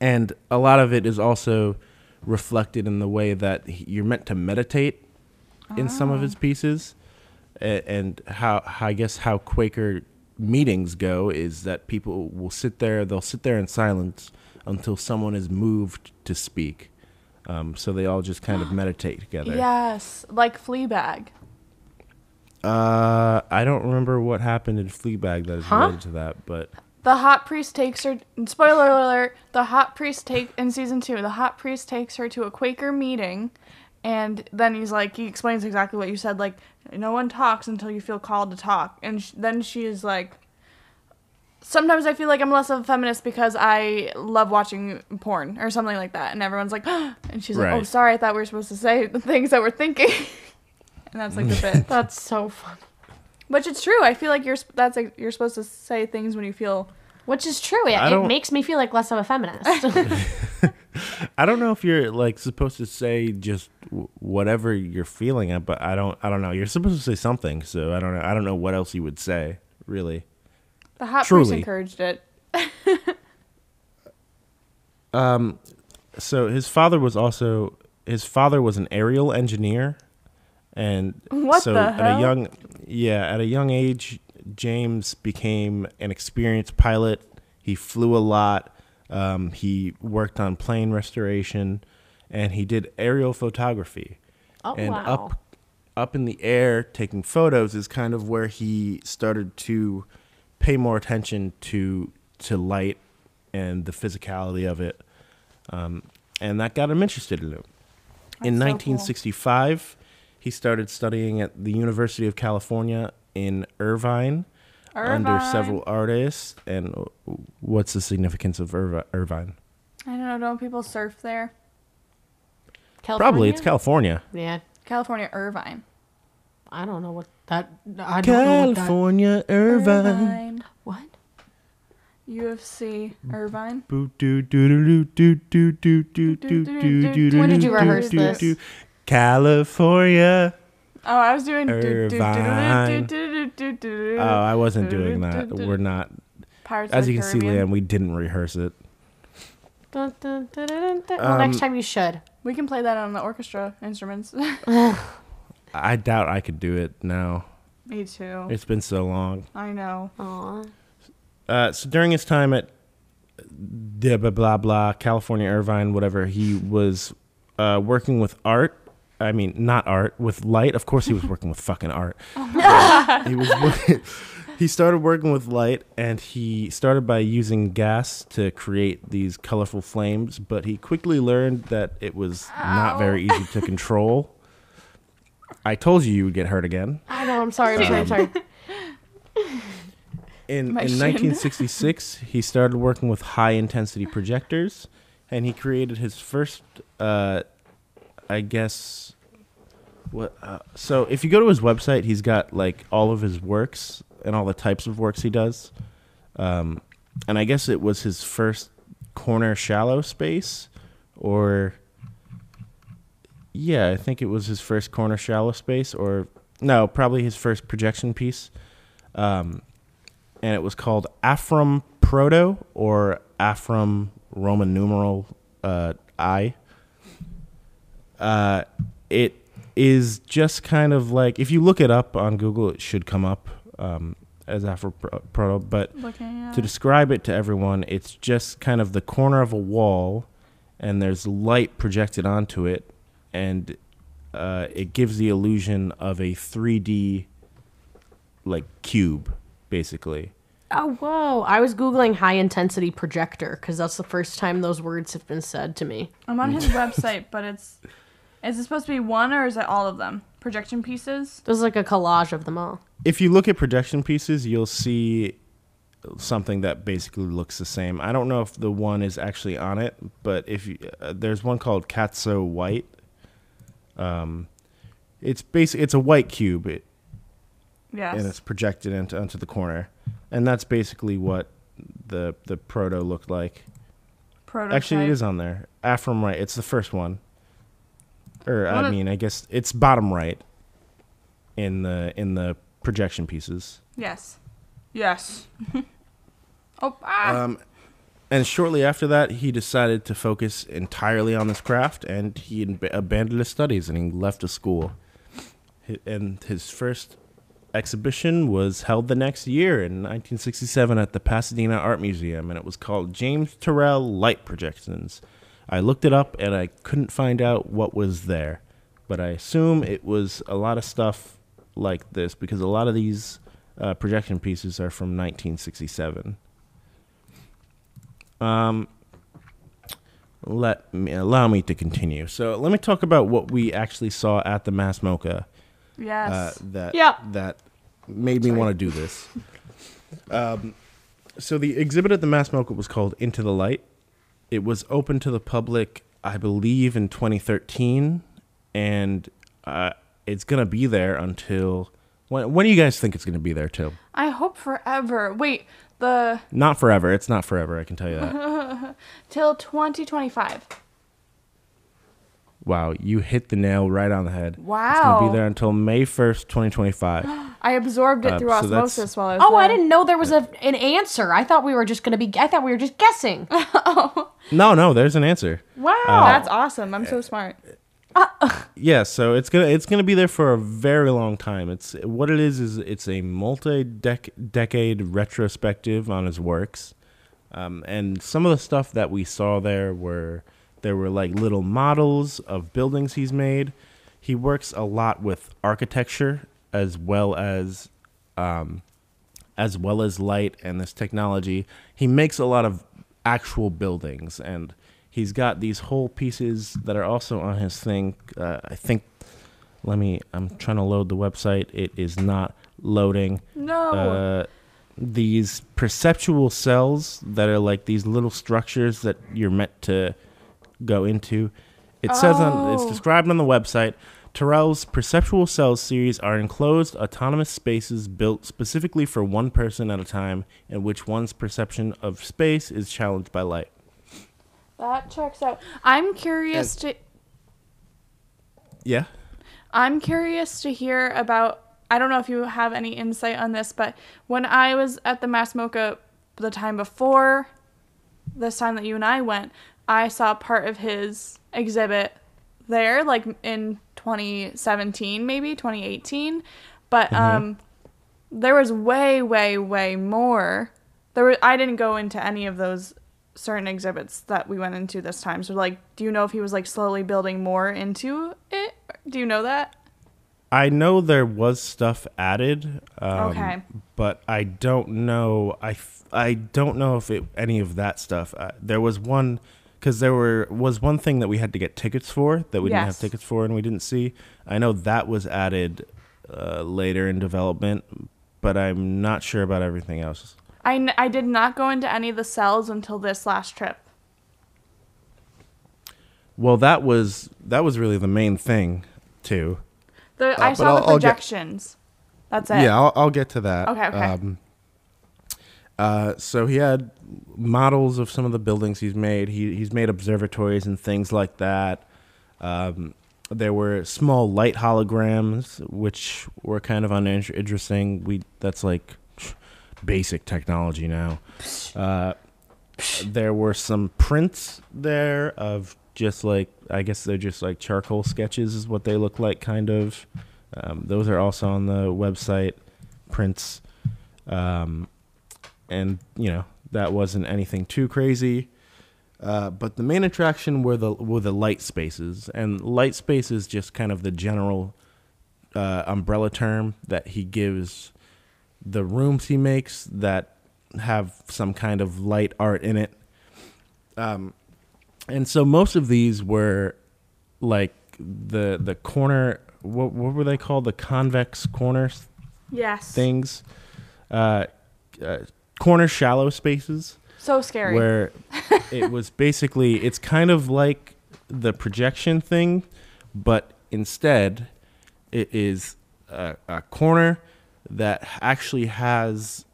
and a lot of it is also reflected in the way that he- you're meant to meditate in some of his pieces, A- and how, how I guess how Quaker meetings go is that people will sit there, they'll sit there in silence until someone is moved to speak. Um, so they all just kind of meditate together. Yes, like Fleabag. Uh, I don't remember what happened in Fleabag that is Huh? related to that, but The hot priest takes her. Spoiler alert: the hot priest take in season two. The hot priest takes her to a Quaker meeting, and then he's like, he explains exactly what you said. Like, no one talks until you feel called to talk, and sh- then she is like. Sometimes I feel like I'm less of a feminist because I love watching porn or something like that, and everyone's like, and she's like, "Oh, sorry, I thought we were supposed to say the things that we're thinking," and that's like the bit. That's so fun. Which it's true. I feel like you're that's like, you're supposed to say things when you feel Which is true. It, it makes me feel like less of a feminist. I don't know if you're like supposed to say just w- whatever you're feeling, uh, but I don't. I don't know. You're supposed to say something, so I don't know. I don't know what else you would say, really. The hot priest Truly. encouraged it. Um, so his father was also his father was an aerial engineer, and What so the at hell? a young yeah at a young age, James became an experienced pilot. He flew a lot. Um, he worked on plane restoration, and he did aerial photography. oh, and wow. up up in the air taking photos is kind of where he started to pay more attention to to light and the physicality of it um, and that got him interested in it in That's so cool. 1965 he started studying at the university of california in irvine, under several artists and uh, what's the significance of Irvi- irvine I don't know. Don't people surf there? probably it's California? california Yeah. California, Irvine. I don't know what that. I don't California know what that, Irvine. Irvine. What? UFC Irvine. When did you rehearse this? California. Oh, I was doing Irvine. Oh, I wasn't doing that. We're not. As you can see, Liam, we didn't rehearse it. Well, next time you should. We can play that on the orchestra instruments. I doubt I could do it now. Me too. It's been so long. I know. Aw. Uh, so during his time at blah blah blah, blah California Irvine, whatever, he was uh, working with art. I mean, not art with light. Of course, he was working with fucking art. he was working, he started working with light and he started by using gas to create these colorful flames but he quickly learned that it was not very easy to control i told you you would get hurt again I know. I'm sorry. I'm sorry. I'm sorry. in, in 1966 he started working with high intensity projectors and he created his first uh, i guess what uh, so if you go to his website he's got like all of his works and all the types of works he does um, and i guess it was his first corner shallow space or yeah i think it was his first corner shallow space or no probably his first projection piece um, and it was called Afrum Proto or Afrum Roman numeral uh, I. Uh, it is just kind of like if you look it up on Google, it should come up um, as Afrum Pro- Proto. But to describe it to everyone, it's just kind of the corner of a wall, and there's light projected onto it, and uh, it gives the illusion of a 3D like cube, basically. Oh, whoa. I was Googling high intensity projector because that's the first time those words have been said to me. I'm on his website, but it's is it supposed to be one or is it all of them? Projection pieces? There's like a collage of them all. If you look at projection pieces, you'll see something that basically looks the same. I don't know if the one is actually on it, but if you, uh, there's one called Catso White. Um, it's basically It's a white cube. It, Yes. and it's projected into onto the corner, and that's basically what the the proto looked like. Prototype. Actually, it is on there. Afrum right. It's the first one. Or One I mean, I guess it's bottom right. In the in the projection pieces. Yes. Yes. oh, ah. Um, and shortly after that, he decided to focus entirely on this craft, and he ab- abandoned his studies and he left the school. And his first exhibition was held the next year in 1967 at the Pasadena Art Museum, and it was called James Turrell Light Projections. I looked it up and I couldn't find out what was there, but I assume it was a lot of stuff like this because a lot of these uh, projection pieces are from 1967. Um, let me allow me to continue. So let me talk about what we actually saw at the Mass MoCA yes. uh, that Yeah. that made me want to do this. Um, so the exhibit at the Mass MoCA was called Into the Light. It was open to the public, I believe, in 2013, and uh, it's gonna be there until when? When do you guys think it's gonna be there too? I hope forever. Wait, the Not forever. It's not forever. I can tell you that. till 2025. wow, you hit the nail right on the head. It's gonna Wow. be there until May 1st, 2025. I absorbed it Uh, through so that's- osmosis while I was Oh, I there. didn't know there was a an answer. I thought we were just gonna be. I thought we were just guessing. no, no, there's an answer. Wow. That's awesome. I'm so smart. Yeah, so it's gonna it's gonna be there for a very long time. It's what it is is it's a multi decade retrospective on his works, um, and some of the stuff that we saw there were there were like little models of buildings he's made. He works a lot with architecture as well as um, as well as light and this technology. He makes a lot of actual buildings, and he's got these whole pieces that are also on his thing. Uh, I think. Let me. I'm trying to load the website. It is not loading. No. Uh, these perceptual cells that are like these little structures that you're meant to go into. It says on it's Oh. described on the website. Turrell's perceptual cells series are enclosed autonomous spaces built specifically for one person at a time, in which one's perception of space is challenged by light. That checks out. I'm curious to Yeah. I'm curious to hear about. I don't know if you have any insight on this, but when I was at the Mass MoCA the time before this time that you and I went, I saw part of his exhibit there, like in 2017, maybe 2018. But um, there was way, way, way more. There were. I didn't go into any of those certain exhibits that we went into this time. So, like, do you know if he was like slowly building more into it? Do you know that? I know there was stuff added. Um, Okay. But I don't know. I, f- I don't know if it any of that stuff. Uh, there was one because there were was one thing that we had to get tickets for that we didn't have tickets for and we didn't see. I know that was added uh, later in development, but I'm not sure about everything else. I, n- I did not go into any of the cells until this last trip. Well, that was that was really the main thing too. The, I saw the I'll- I'll get- projections. That's it. Yeah, I'll, I'll get to that. Okay, okay. Um, uh, so he had models of some of the buildings he's made. He he's made observatories and things like that. Um, there were small light holograms, which were kind of uninteresting. We that's like basic technology now. Uh, there were some prints there of just like I guess they're just like charcoal sketches is what they look like kind of. Um, those are also on the website prints. Um, and you know that wasn't anything too crazy. Uh, but the main attraction were the were the light spaces, and light space is just kind of the general uh, umbrella term that he gives the rooms he makes that have some kind of light art in it. Um, and so most of these were like the the corner. What what were they called? The convex corners Yes. things, uh, uh, corner shallow spaces So scary. where it was basically it's kind of like the projection thing, but instead it is a, a corner that actually has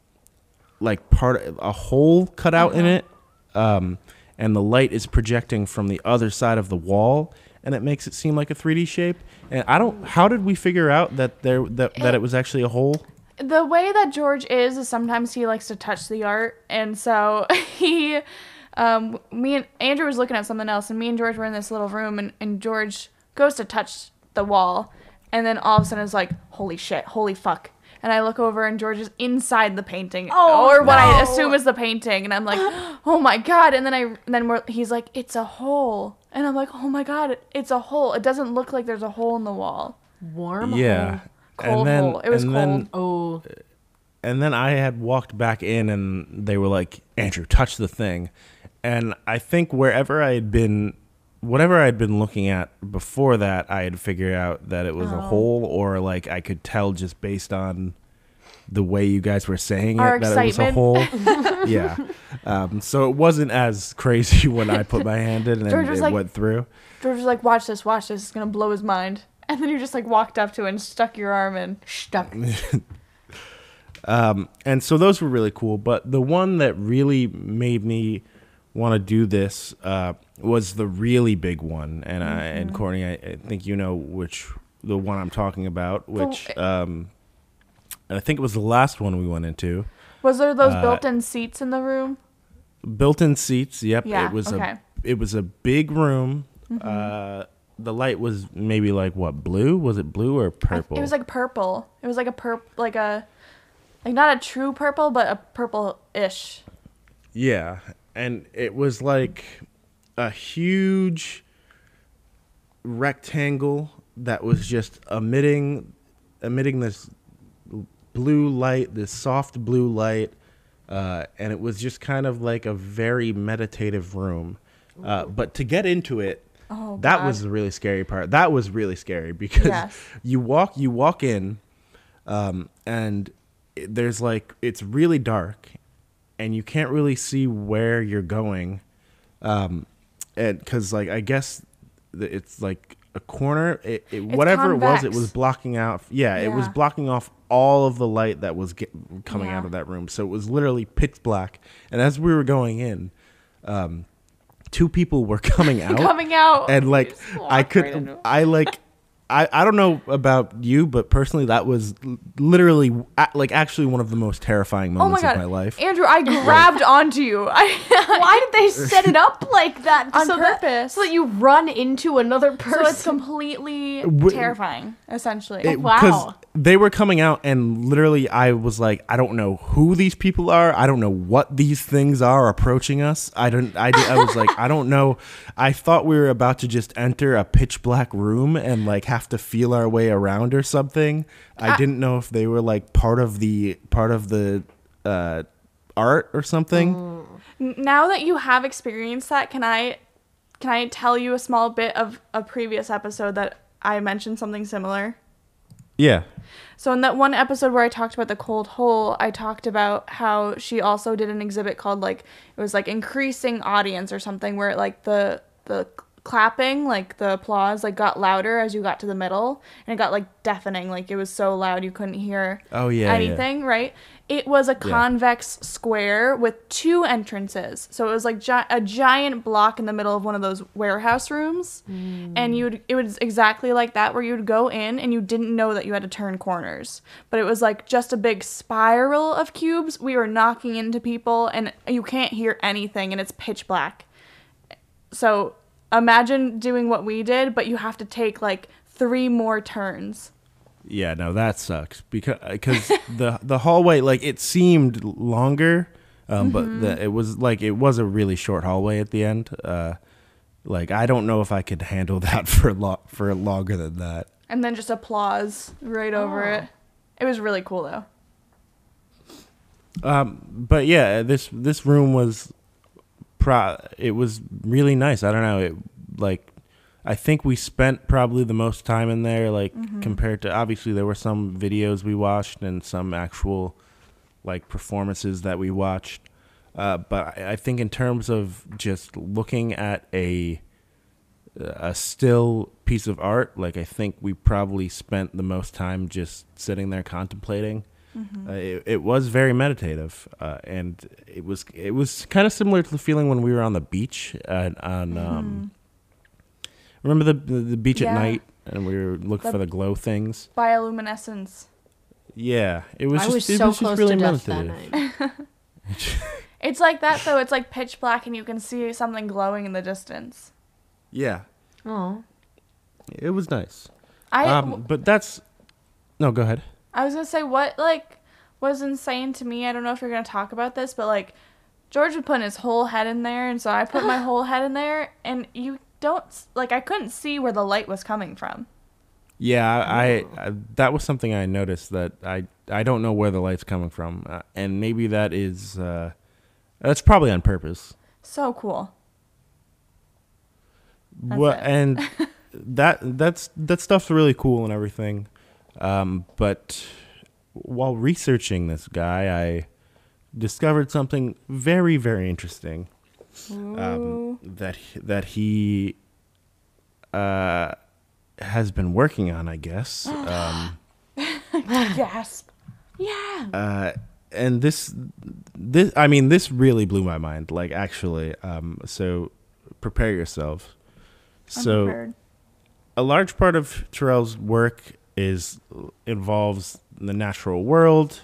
like part a hole cut out in it, um, and the light is projecting from the other side of the wall, and it makes it seem like a 3D shape. And I don't. How did we figure out that there that, that it was actually a hole? the way that George is is sometimes he likes to touch the art, and so he, um, me and Andrew was looking at something else, and me and George were in this little room, and, and George goes to touch the wall, and then all of a sudden is like, "Holy shit! Holy fuck!" And I look over, and George is inside the painting, Oh, or what I assume is the painting, and I'm like, "Oh my god!" And then I, and then we're, he's like, "It's a hole," and I'm like, "Oh my god! It's a hole. It doesn't look like there's a hole in the wall." Warm. Yeah. Cold hole. It was and then- Oh. and then I had walked back in and they were like, Andrew, touch the thing. And I think wherever I had been, whatever I had been looking at before that, I had figured out that it was Oh. a hole or like I could tell just based on the way you guys were saying Our it that it was a excitement. hole. yeah. Um, so it wasn't as crazy when I put my hand in and it like- went through. George was like, "Watch this, watch this. It's gonna blow his mind." And then you just like walked up to it and stuck your arm in. Stuck. Um, and so those were really cool. But the one that really made me want to do this uh, was the really big one. And I, and Kourtney, I, I think you know which the one I'm talking about. Which um, I think it was the last one we went into. Was there those Uh, built-in seats in the room? Built-in seats. Yep. Yeah, It was okay. a it was a big room. Uh, the light was maybe like what blue? Was it blue or purple? It was like purple. It was like a purp, like a, like not a true purple, but a purple-ish. Yeah, and it was like a huge rectangle that was just emitting emitting this blue light, this soft blue light, uh, and it was just kind of like a very meditative room. Uh, but to get into it, Oh, that God. was the really scary part. That was really scary because Yes. you walk you walk in, um, and there's like it's really dark, and you can't really see where you're going, um, and because like I guess it's like a corner. It, it, whatever it was, it was blocking out. Yeah, it was blocking off all of the light that was get, coming Yeah. out of that room. So it was literally pitch black. And as we were going in, um, two people were coming out Coming out. and like I could right. I like I, I don't know about you, but personally, that was literally like actually one of the most terrifying oh my moments god, of my life. Andrew! I grabbed onto you. I, Why did they set it up like that? On so that- purpose. so that you run into another person. so it's completely W- terrifying, essentially. It- wow. 'cause they were coming out, and literally, I was like, I don't know who these people are. I don't know what these things are approaching us. I don't. I, I was like, I don't know. I thought we were about to just enter a pitch black room and like have have to feel our way around or something. I, I- didn't know if they were like part of the part of the uh, art or something. Now that you have experienced that, can I can I tell you a small bit of a previous episode that I mentioned something similar? Yeah. So in that one episode where I talked about the cold hole, I talked about how she also did an exhibit called like it was like increasing audience or something where like the the clapping, like the applause like got louder as you got to the middle and it got like deafening, like it was so loud you couldn't hear Oh yeah. yeah. anything, right? It was a convex square with two entrances. So it was like gi- a giant block in the middle of one of those warehouse rooms. Mm. And you would it was exactly like that where you would go in and you didn't know that you had to turn corners. But it was like just a big spiral of cubes. We were knocking into people and you can't hear anything and it's pitch black. So imagine doing what we did, but you have to take like three more turns. Yeah, no, that sucks because because the the hallway like it seemed longer, um, but the, it was like it was a really short hallway at the end. Uh, like I don't know if I could handle that for lo- for longer than that. and then just applause right over Oh. it. It was really cool though. Um, but yeah, this this room was pro. It was really nice. I don't know. It like I think we spent probably the most time in there. Like compared to obviously there were some videos we watched and some actual like performances that we watched. Uh, but I, I think in terms of just looking at a a still piece of art, like I think we probably spent the most time just sitting there contemplating. Uh, it, it was very meditative, uh, and it was it was kind of similar to the feeling when we were on the beach uh, on. Um, remember the the, the beach Yeah. at night, and we were looking The- for the glow things. Bioluminescence. Yeah, it was. I just, was it so was just close really to death that night. It's like that though. It's like pitch black and you can see something glowing in the distance. Yeah, Oh, it was nice. I um, but that's no. Go ahead. I was gonna say what like was insane to me. I don't know if you're gonna talk about this, but like George would put his whole head in there, and so I put my whole head in there, and you don't like I couldn't see where the light was coming from. Yeah, I, I that was something I noticed that I I don't know where the light's coming from, uh, and maybe that is uh, that's probably on purpose. So cool. That's Well, it. and that that's that stuff's really cool and everything. Um, but while researching this guy, I discovered something very very interesting. Um, that that he uh, has been working on, I guess. Um, Gasp. yeah. uh, and this this I mean this really blew my mind. Like actually, um, so prepare yourself. I'm So prepared. a large part of Turrell's work is involves the natural world,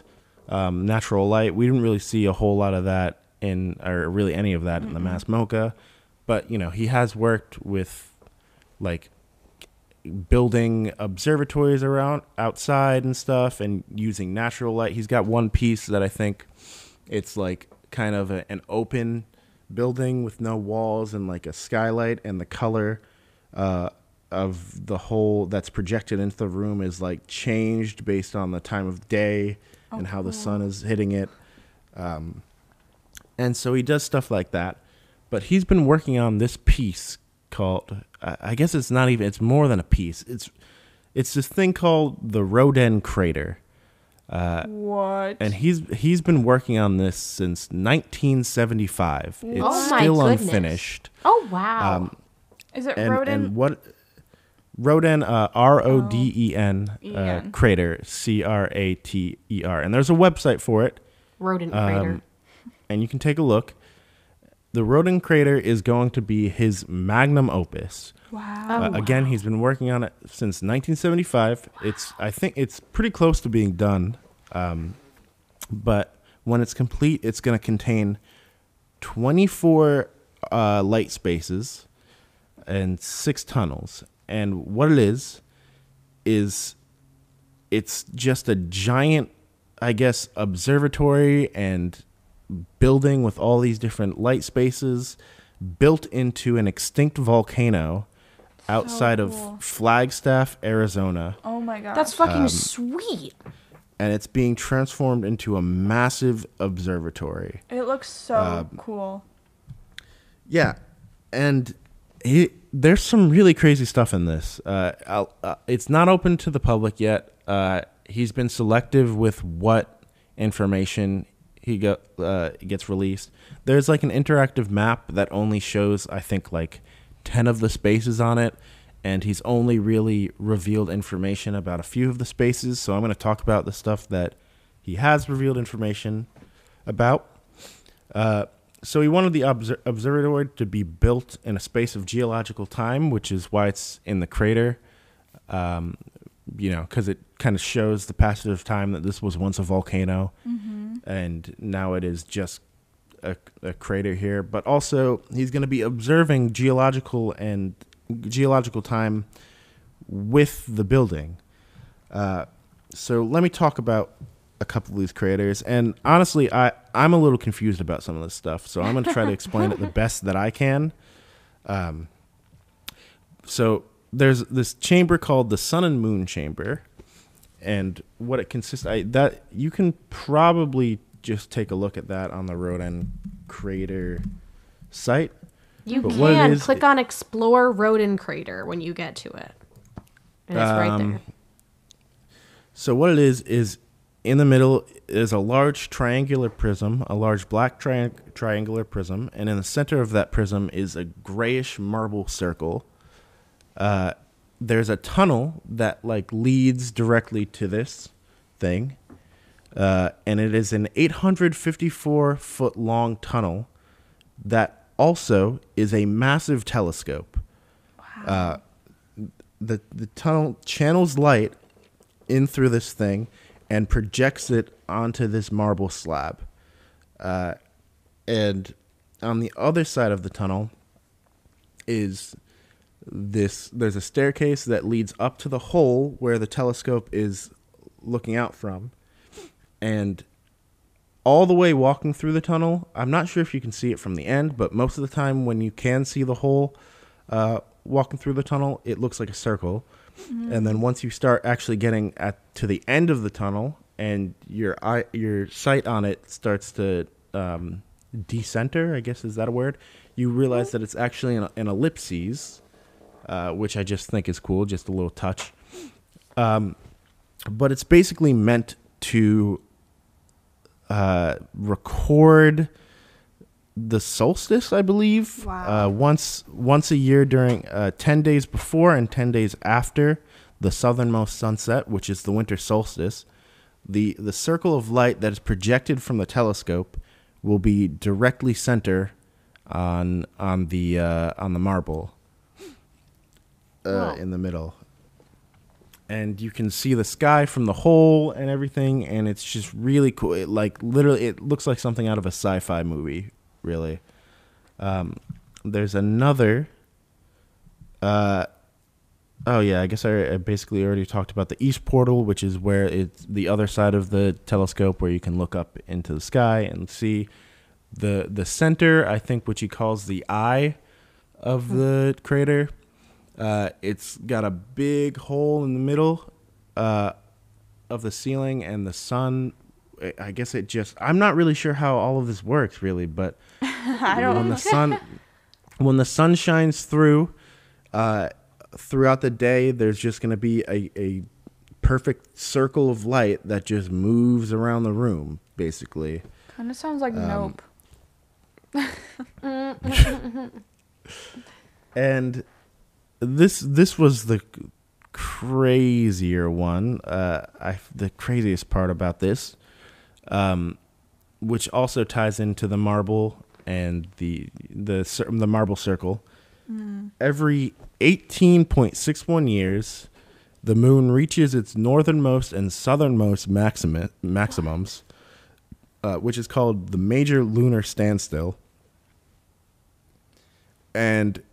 um, natural light. We didn't really see a whole lot of that in, or really any of that in the Mass MoCA, but you know he has worked with like building observatories around outside and stuff and using natural light. He's got one piece that I think it's like kind of a, an open building with no walls and like a skylight and the color uh, of the whole that's projected into the room is like changed based on the time of day and how the sun is hitting it. Um, and so he does stuff like that. But he's been working on this piece called I I guess it's not even it's more than a piece. It's it's this thing called the Roden crater. Uh, what? and he's he's been working on this since 1975. It's Oh my still goodness. unfinished. Oh wow. Um, Is it and, rodent? and what Roden uh, R O D E N uh, E-N. crater C R A T E R and there's a website for it crater. um, and you can take a look. The Roden crater is going to be his magnum opus. wow. Oh, Uh, again, he's been working on it since 1975. It's I think it's pretty close to being done, um, but when it's complete, it's going to contain 24 uh, light spaces and six tunnels. And what it is is it's just a giant, I guess, observatory and building with all these different light spaces built into an extinct volcano outside cool. of Flagstaff, Arizona, Oh my god. That's fucking Um, sweet. and it's being transformed into a massive observatory. It looks so Um, cool. Yeah, and he, there's some really crazy stuff in this. Uh, uh, it's not open to the public yet. Uh, he's been selective with what information he go, uh, gets released. There's like an interactive map that only shows, I think, like ten of the spaces on it, and he's only really revealed information about a few of the spaces. So I'm going to talk about the stuff that he has revealed information about. Uh, so he wanted the obser- observatory to be built in a space of geological time, which is why it's in the crater. Um, you know, because it kind of shows the passage of time that this was once a volcano, and now it is just a, a crater here. But also, he's going to be observing geological and geological time with the building. Uh, so let me talk about a couple of these craters. And honestly, I I'm a little confused about some of this stuff. So I'm going to try to explain it the best that I can. Um, so there's this chamber called the Sun and Moon Chamber, and what it consists I that you can probably just take a look at that on the Roden crater site. You but can is- click on Explore Roden Crater when you get to it. And it's right Um, there. So what it is is in the middle is a large triangular prism, a large black tri- triangular prism, and in the center of that prism is a grayish marble circle. Uh, there's a tunnel that like leads directly to this thing, uh, and it is an 854 foot long tunnel that also is a massive telescope. Uh, the the tunnel channels light in through this thing and projects it onto this marble slab. Uh, and on the other side of the tunnel is this there's a staircase that leads up to the hole where the telescope is looking out from. And all the way walking through the tunnel, I'm not sure if you can see it from the end, but most of the time when you can see the hole uh, walking through the tunnel, it looks like a circle. And then once you start actually getting at to the end of the tunnel, and your eye, your sight on it starts to um, decenter, I guess is that a word? You realize that it's actually an, an ellipses, uh, which I just think is cool, just a little touch. Um, but it's basically meant to uh, record the solstice, I believe. Wow. Uh, once once a year during uh, ten days before and ten days after the southernmost sunset, which is the winter solstice. The the circle of light that is projected from the telescope will be directly center on on the uh, on the marble uh, Wow. in the middle and you can see the sky from the hole and everything and it's just really cool it like literally it looks like something out of a sci-fi movie really um, there's another uh, oh yeah i guess I, I basically already talked about the east portal which is where it's the other side of the telescope where you can look up into the sky and see the the center i think which he calls the eye of the crater uh, it's got a big hole in the middle uh, of the ceiling, and the sun. I- I guess it just. I'm not really sure how all of this works, really, but I don't when the sun when the sun shines through uh, throughout the day, there's just going to be a, a perfect circle of light that just moves around the room, basically. kind of sounds like Um, Nope. and this this was the crazier one. Uh, I the craziest part about this, um, which also ties into the marble and the the the marble circle. Every eighteen point six one years, the moon reaches its northernmost and southernmost maxima, maximums, uh, which is called the major lunar standstill and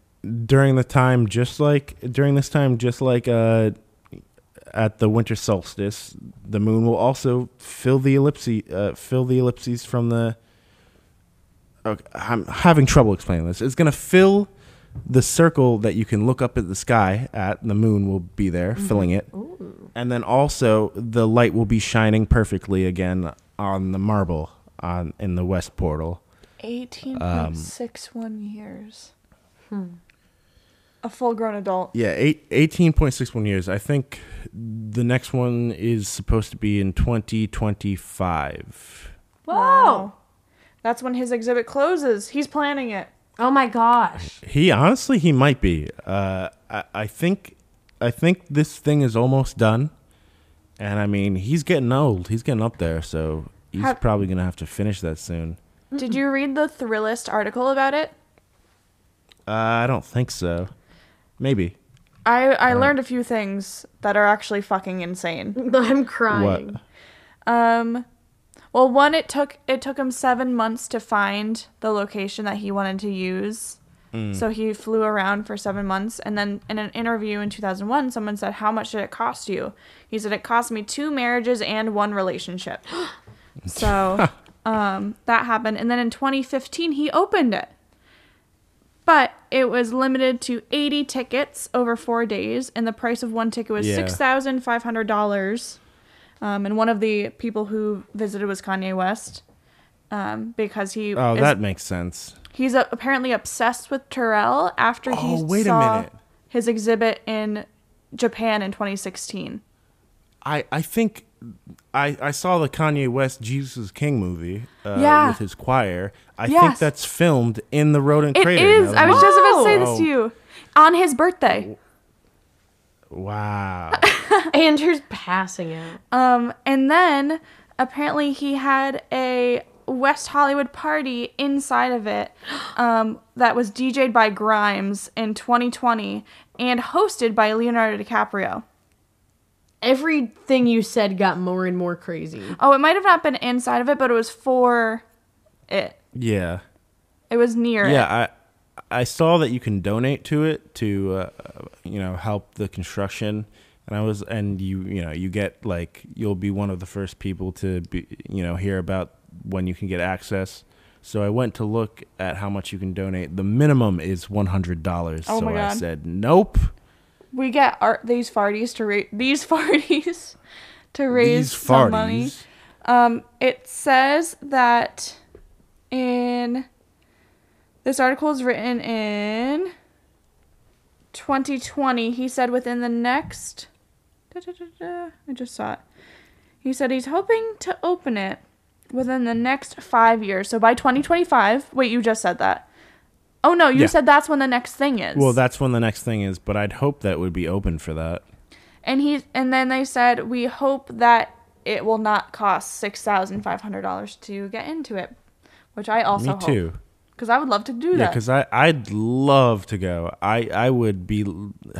during the time just like during this time just like uh at the winter solstice the moon will also fill the ellipses uh, fill the ellipses from the okay, i'm having trouble explaining this. It's going to fill the circle that you can look up at the sky at. The moon will be there, filling it, and then also the light will be shining perfectly again on the marble on in the west portal. 18.61 years. A full grown adult. Yeah, eight, 18.61 years. I think the next one is supposed to be in 2025. Whoa. That's when his exhibit closes. He's planning it. Oh my gosh. He honestly, he might be. Uh, I, I think, I think this thing is almost done, and I mean, he's getting old. He's getting up there, so he's Have- probably gonna have to finish that soon. Did you read the Thrillist article about it? Uh, I don't think so. Maybe. I, I learned a few things that are actually fucking insane. I'm crying. What? Um, well, one it took it took him seven months to find the location that he wanted to use. So he flew around for seven months, and then in an interview in 2001, someone said, "How much did it cost you?" He said, "It cost me two marriages and one relationship." so um, that happened, and then in 2015, he opened it, but it was limited to 80 tickets over four days, and the price of one ticket was Yeah. six thousand five hundred dollars. Um, and one of the people who visited was Kanye West, um, because he Oh, is- that makes sense. he's uh, apparently obsessed with Turrell after he Oh, wait a saw minute. his exhibit in Japan in 2016. I, I think I, I saw the Kanye West Jesus is King movie uh, Yeah. with his choir. I Yes. think that's filmed in the Roden It Crater. is. now I was just about to say this Oh. to you on his birthday. Wow. Andrew's passing out. Um, and then apparently he had a West Hollywood party inside of it um, that was DJ'd by Grimes in 2020 and hosted by Leonardo DiCaprio. Everything you said got more and more crazy. Oh, it might have not been inside of it, but it was for it. yeah. It was near it. Yeah, I I saw that you can donate to it to uh, you know help the construction, and I was and you you know you get like you'll be one of the first people to be you know hear about when you can get access. So I went to look at how much you can donate. The minimum is one hundred dollars. Oh so my I said nope. We get art these farties to raise these farties to raise These some money. Um, it says that in this article is written in 2020. He said within the next. da, da, da, da, I just saw it. He said he's hoping to open it within the next five years. So by 2025. Wait, you just said that. Oh no, you Yeah. said that's when the next thing is. Well, that's when the next thing is, but I'd hope that would be open for that. and he and then they said we hope that it will not cost six thousand five hundred dollars to get into it, which I also Me too. because I would love to do Yeah, that. because I I'd love to go. I I would be.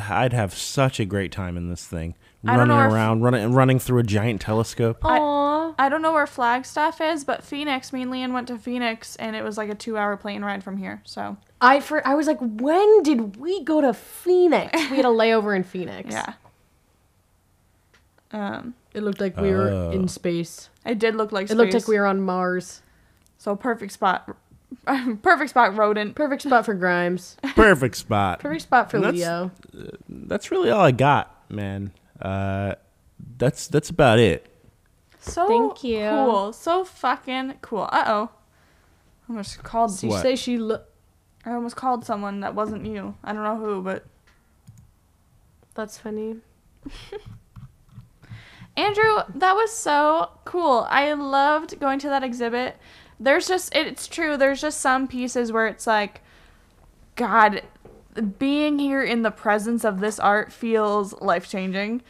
I'd have such a great time in this thing, running know if- around, running running through a giant telescope. I- Aww. I don't know where Flagstaff is, but Phoenix. Me and Leon went to Phoenix, and it was like a two-hour plane ride from here. So I for I was like, when did we go to Phoenix? We had a layover in Phoenix. yeah. Um, It looked like we were Oh. in space. it did look like It looked like we were on Mars. so perfect spot, perfect spot, rodent. Perfect spot for Grimes. Perfect spot. Perfect spot for And that's- Leo. That's really all I got, man. Uh, that's that's about it. So Thank you. cool, so fucking cool. Uh oh, I almost called. Did you What? say she look? I almost called someone that wasn't you. I don't know who, but That's funny. Andrew, that was so cool. I loved going to that exhibit. There's just it's true. There's just some pieces where it's like god, being here in the presence of this art feels life-changing.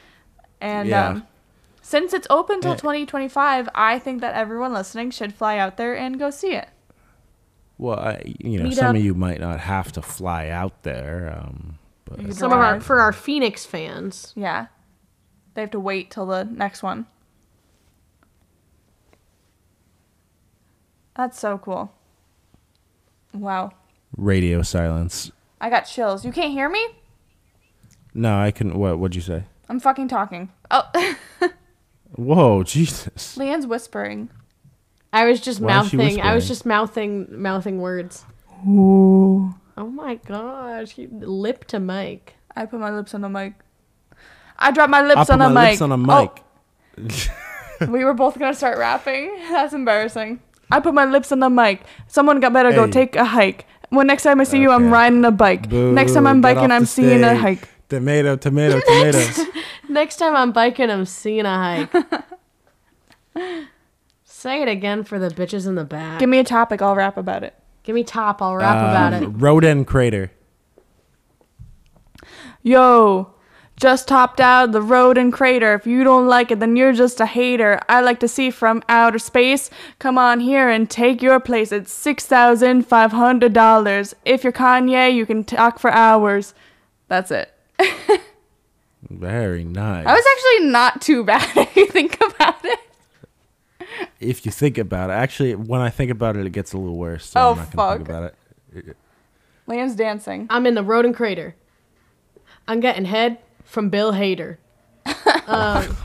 And Yeah. um since it's open till Yeah. 2025, I think that everyone listening should fly out there and go see it. Well, I, you know, Meet some up. of you might not have to fly out there, um, but Some of our for our Phoenix fans. Yeah. They have to wait till the next one. That's so cool. Wow. radio silence. I got chills. You can't hear me? No, I couldn't. What? What'd you say? I'm fucking talking. Oh, Whoa, Jesus! Leanne's whispering. I was just Why is she mouthing. I was whispering? just mouthing mouthing words. Ooh. Oh my gosh, you lip to mic. I put my lips on the mic. I dropped my lips I'll put on a my mic. lips on a oh. mic. Oh, we were both gonna start rapping. That's embarrassing. I put my lips on the mic. Someone got better go Hey. take a hike. When next time I see you, I'm riding a bike. next time I'm get biking, off I'm the seeing a stage. hike. Tomato, tomato, tomatoes. Next time I'm biking, I'm seeing a hike. Say it again for the bitches in the back. Give me a topic, I'll rap about it. Give me top. I'll rap about it. Um, Roden crater. Yo, just hopped out of the Roden crater. If you don't like it, then you're just a hater. I like to see from outer space. Come on here and take your place. It's six thousand five hundred dollars. If you're Kanye, you can talk for hours. That's it. Very nice. I was actually not too bad if you think about it. if you think about it, actually, when I think about it, it gets a little worse. So Oh, I'm not gonna think fuck. about it. Land's dancing. I'm in the Roden crater. I'm getting head from Bill Hader.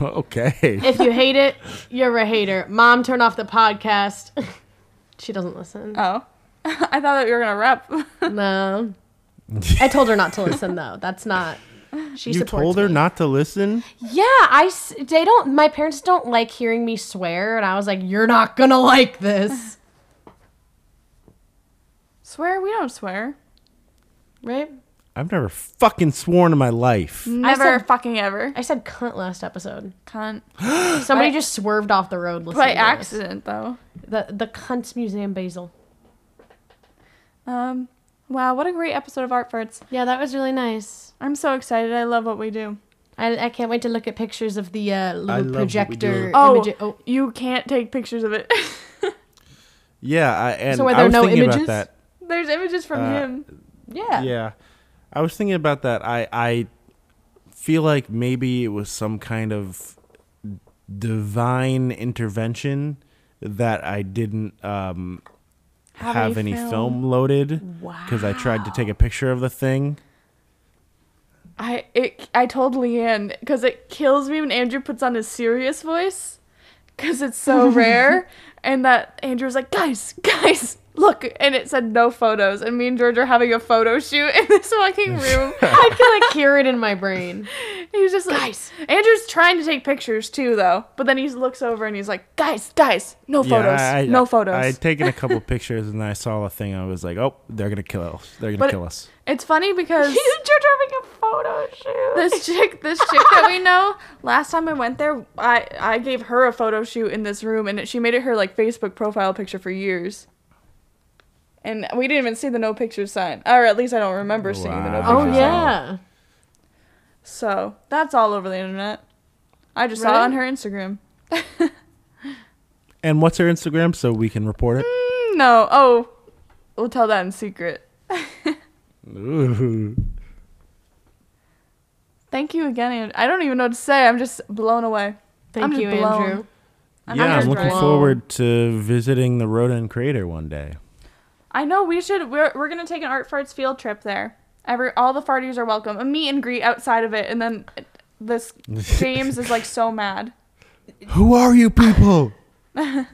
okay. If you hate it, you're a hater. Mom, turn off the podcast. she doesn't listen. Oh. I thought that you were gonna rap. No. I told her not to listen though. That's not. She you supports told her me. not to listen. Yeah, I. They don't. My parents don't like hearing me swear, and I was like, "You're not gonna like this, swear? We don't swear. right?" I've never fucking sworn in my life. Never said- fucking ever. I said cunt last episode. Cunt. Somebody By- just swerved off the road listening By to this. accident though. The the Kunstmuseum Basel. Um wow, what a great episode of Art Farts. Yeah, that was really nice. I'm so excited. I love what we do. I, I can't wait to look at pictures of the uh, love little what we projector do. Oh, image. Oh, you can't take pictures of it. Yeah, I, and So were I there was no thinking images? about that. There's images from Uh, him. yeah. Yeah, I was thinking about that. I I feel like maybe it was some kind of divine intervention that I didn't um, Have have, any film? film, loaded because I tried to take a picture of the thing. I it I told Leanne because it kills me when Andrew puts on his serious voice because it's so rare, and that Andrew's like, "Guys, guys, look!" and it said no photos, and me and George are having a photo shoot in this fucking room. I can like hear it in my brain. he was just like, Guys. Andrew's trying to take pictures too, though, but then he looks over and he's like, "Guys, guys, no photos, I, I, no photos." I had taken a couple pictures and then I saw a thing. I was like, oh, they're gonna kill us. They're gonna But- kill us. it's funny because George are having a photo shoot. this chick this chick that we know last time i went there i i gave her a photo shoot in this room and it, she made it her like facebook profile picture for years and we didn't even see the no pictures sign or at least i don't remember seeing the no Wow. oh pictures sign Oh yeah. so that's all over the internet i just saw it on her instagram And what's her Instagram so we can report it? Mm, no oh we'll tell that in secret Ooh. thank you again Andrew. i don't even know what to say i'm just blown away Thank I'm you, blown. Andrew. I'm yeah, I'm looking blown. forward to visiting the Roden crater one day. I know we should. We're we're gonna take an art farts field trip there. Every all the farties are welcome. A meet and greet outside of it, and then this James is like so mad. Who are you people?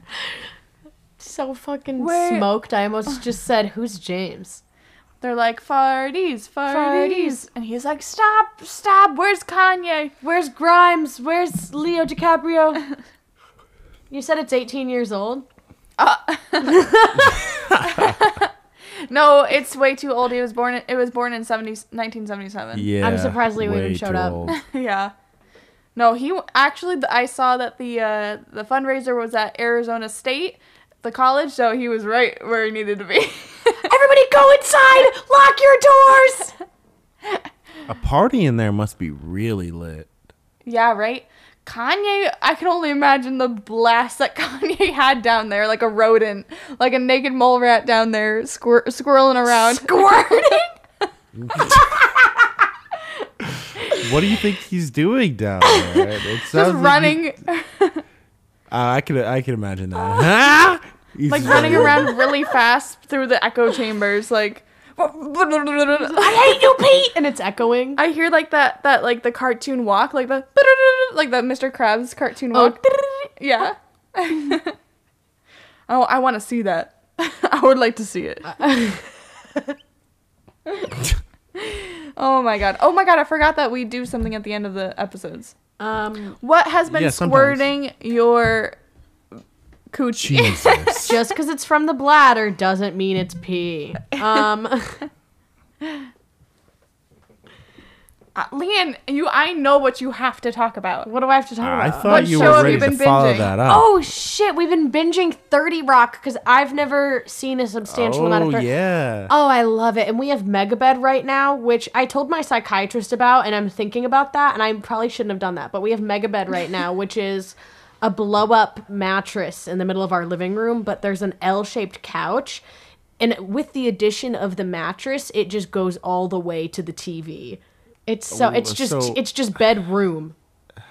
So fucking Wait. smoked. I almost just said, "Who's James?" They're like farties, farties, Farties. and he's like, stop, stop. Where's Kanye? Where's Grimes? Where's Leo DiCaprio? you said it's 18 years old. No, it's way too old. He was born. It was born in 70, 1977. Yeah. I'm surprised Leo even showed up. yeah. No, he actually. I saw that the uh, the fundraiser was at Arizona State, the college. So he was right where he needed to be. Everybody go inside! Lock your doors! A party in there must be really lit. Yeah, right? Kanye, I can only imagine the blast that Kanye had down there, like a rodent, like a naked mole rat down there, squir- squirreling around. Squirting? What do you think he's doing down there? It Just sounds like running, Uh, I could I can imagine that. Like running running- around really fast through the echo chambers, like. I hate you, Pete! And it's echoing. I hear like that, that like the cartoon walk, like the, like the Mr. Krabs cartoon Oh. walk. Yeah. oh, I want to see that. I would like to see it. Oh my god. Oh my god, I forgot that we do something at the end of the episodes. Um, What has been Yeah, sometimes. squirting your coochie? Jesus. just because it's from the bladder doesn't mean it's pee. Um, Uh, Leanne, you I know what you have to talk about. what do I have to talk about? I about? thought What you show were have ready you to been follow binging? that up. Oh shit, we've been binging 30 Rock because I've never seen a substantial amount of Oh, 30 yeah. Oh, I love it. And we have Megabed right now, which I told my psychiatrist about, and I'm thinking about that, and I probably shouldn't have done that. But we have Megabed right now, which is a blow up mattress in the middle of our living room, but there's an L shaped couch. And with the addition of the mattress, it just goes all the way to the TV. It's so it's just so- it's just bedroom.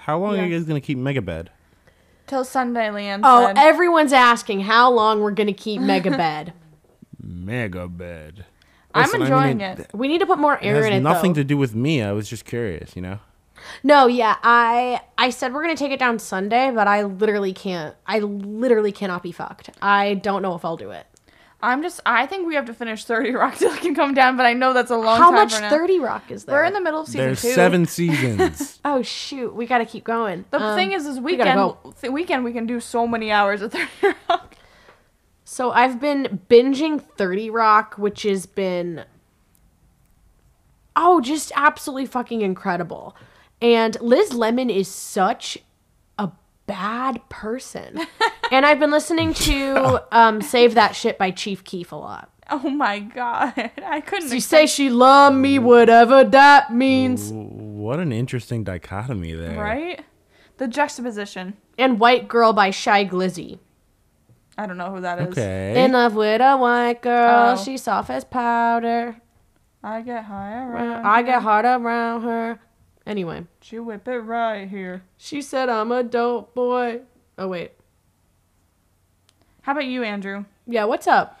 How long are you guys gonna keep Megabed? Till Sunday, Leanne Oh, said. everyone's asking how long we're gonna keep Megabed. Megabed. I'm Listen, I enjoying mean, it. we need to put more air has in it. nothing though. to do with me. I was just curious, you know. No, yeah, I I said we're gonna take it down Sunday, but I literally can't. I literally cannot be fucked. I don't know if I'll do it. I'm just I think we have to finish 30 Rock till it can come down, but I know that's a long How time much from now. Thirty Rock is there? We're in the middle of season There's two. seven seasons. Oh shoot, we gotta keep going. The Um, thing is, this we weekend, go. th- weekend we can do so many hours of 30 Rock. So I've been binging 30 Rock, which has been oh, just absolutely fucking incredible. And Liz Lemon is such a bad person. and I've been listening to um, Save That Shit by Chief Keef a lot. Oh my god, I couldn't. She expect- say she love me, whatever that means. what an interesting dichotomy there. right? The juxtaposition. And White Girl by Shy Glizzy. I don't know who that is. Okay. In love with a white girl, Oh. she's soft as powder. I get high around. I get hard around her. Anyway, She whip it right here. she said I'm a dope boy. Oh wait, How about you, Andrew? yeah. What's up?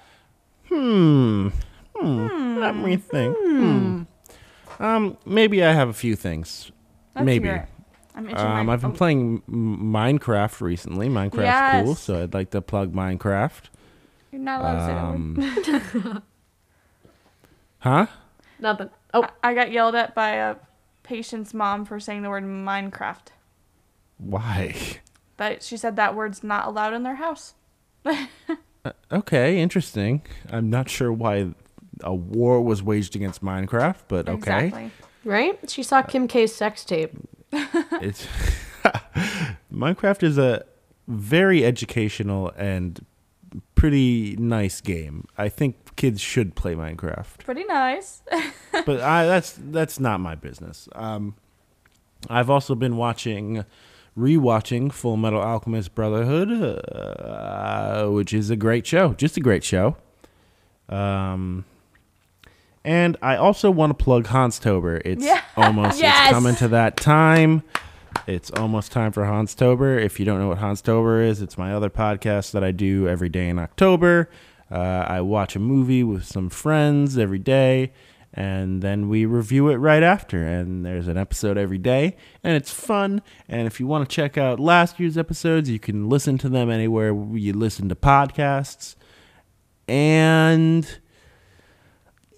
Hmm. Hmm. Let me think. Hmm. Um. Maybe I have a few things. Let's maybe. hear it. I'm itching Um. my- I've been oh, playing M- Minecraft recently. Minecraft's cool, so I'd like to plug Minecraft. You're not allowed to say that word. Um. huh? Nothing. Oh, I I got yelled at by a patient's mom for saying the word Minecraft. Why? That she said that word's not allowed in their house. Uh, okay, interesting. I'm not sure why a war was waged against Minecraft, but okay. Exactly. right. She saw uh, Kim K's sex tape. It's Minecraft is a very educational and pretty nice game. I think kids should play Minecraft, Pretty nice. but I, that's that's not my business. Um, I've also been watching, rewatching Fullmetal Alchemist Brotherhood, uh, which is a great show, just a great show. Um, and I also want to plug Hanstober. It's Yeah. almost Yes. it's coming to that time. It's almost time for Hanstober. If you don't know what Hanstober is, it's my other podcast that I do every day in October. Uh, I watch a movie with some friends every day, and then we review it right after. And there's an episode every day, and it's fun. And if you want to check out last year's episodes, you can listen to them anywhere you listen to podcasts. And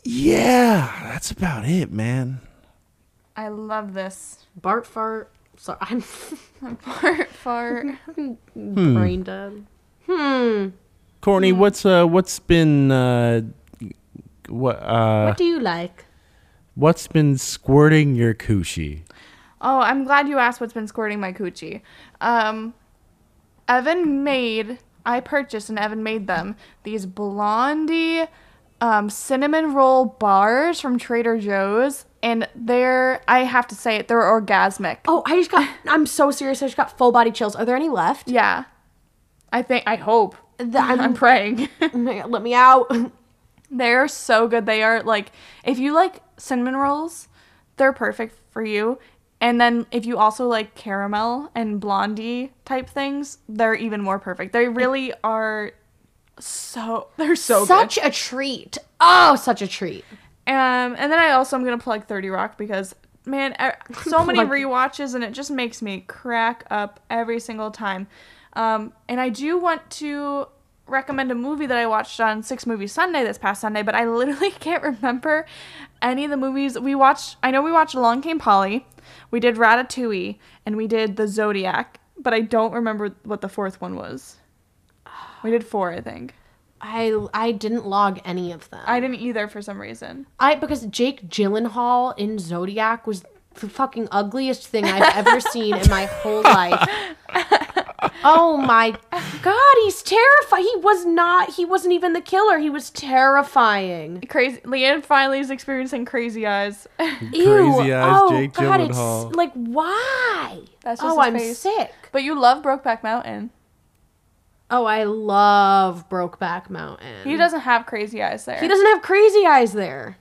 yeah, that's about it, man. I love this. Bart fart. Sorry, I'm Fart, fart. brain dead. Hmm. Kourtney, what's uh what's been uh what uh what do you like? what's been squirting your coochie? Oh, I'm glad you asked what's been squirting my coochie. Um, Evan made, I purchased and Evan made them, these Blondie um, cinnamon roll bars from Trader Joe's. And they're, I have to say it, they're orgasmic. Oh, I just got. I'm so serious. I just got full body chills. Are there any left? Yeah. I think, I hope. The- I'm, I'm praying. God, let me out. They're so good. They are like if you like cinnamon rolls, they're perfect for you. And then if you also like caramel and blondie type things, they're even more perfect. They really are so they're so such good. a treat. Oh, such a treat. Um and then I also am going to plug 30 Rock because man, so many rewatches and it just makes me crack up every single time. Um and I do want to recommend a movie that I watched on Six Movie Sunday this past Sunday, but I literally can't remember any of the movies we watched. I know we watched Along Came Polly, we did Ratatouille, and we did The Zodiac, but I don't remember what the fourth one was. We did four, I think. I I didn't log any of them. I didn't either for some reason. I because Jake Gyllenhaal in Zodiac was the fucking ugliest thing I've ever seen in my whole life. Oh my god, he's terrifying. He was not. He wasn't even the killer. He was terrifying. Crazy. Leanne finally is experiencing crazy eyes. Ew. Crazy eyes, oh Jake god, Gyllenhaal. it's like why? That's just oh, his I'm face. sick. but you love Brokeback Mountain. Oh, I love Brokeback Mountain. He doesn't have crazy eyes there. He doesn't have crazy eyes there.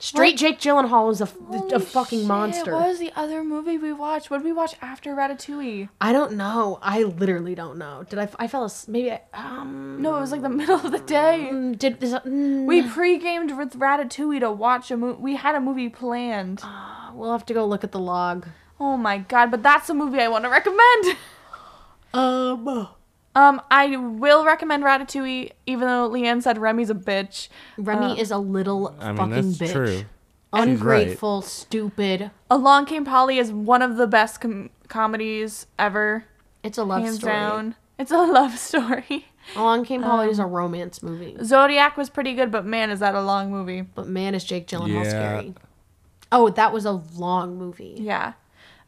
Straight What? Jake Gyllenhaal is a, a fucking shit, monster. What was the other movie we watched? What did we watch after Ratatouille? I don't know. I literally don't know. Did I? I fell asleep. Maybe. I, um. No, it was like the middle of the day. mm, Did mm, We pre-gamed with Ratatouille to watch a movie. We had a movie planned. We'll have to go look at the log. Oh my god! But that's a movie I want to recommend. Um. Um, I will recommend Ratatouille, even though Leanne said Remy's a bitch. Remy Uh, is a little I mean, fucking that's bitch. true. Ungrateful, stupid. Along Came Polly is one of the best com- comedies ever, It's a love hands story. down. It's a love story. Along Came Polly Um, is a romance movie, Zodiac was pretty good, but man, is that a long movie. but man, is Jake Gyllenhaal Yeah. scary. Oh, that was a long movie. Yeah.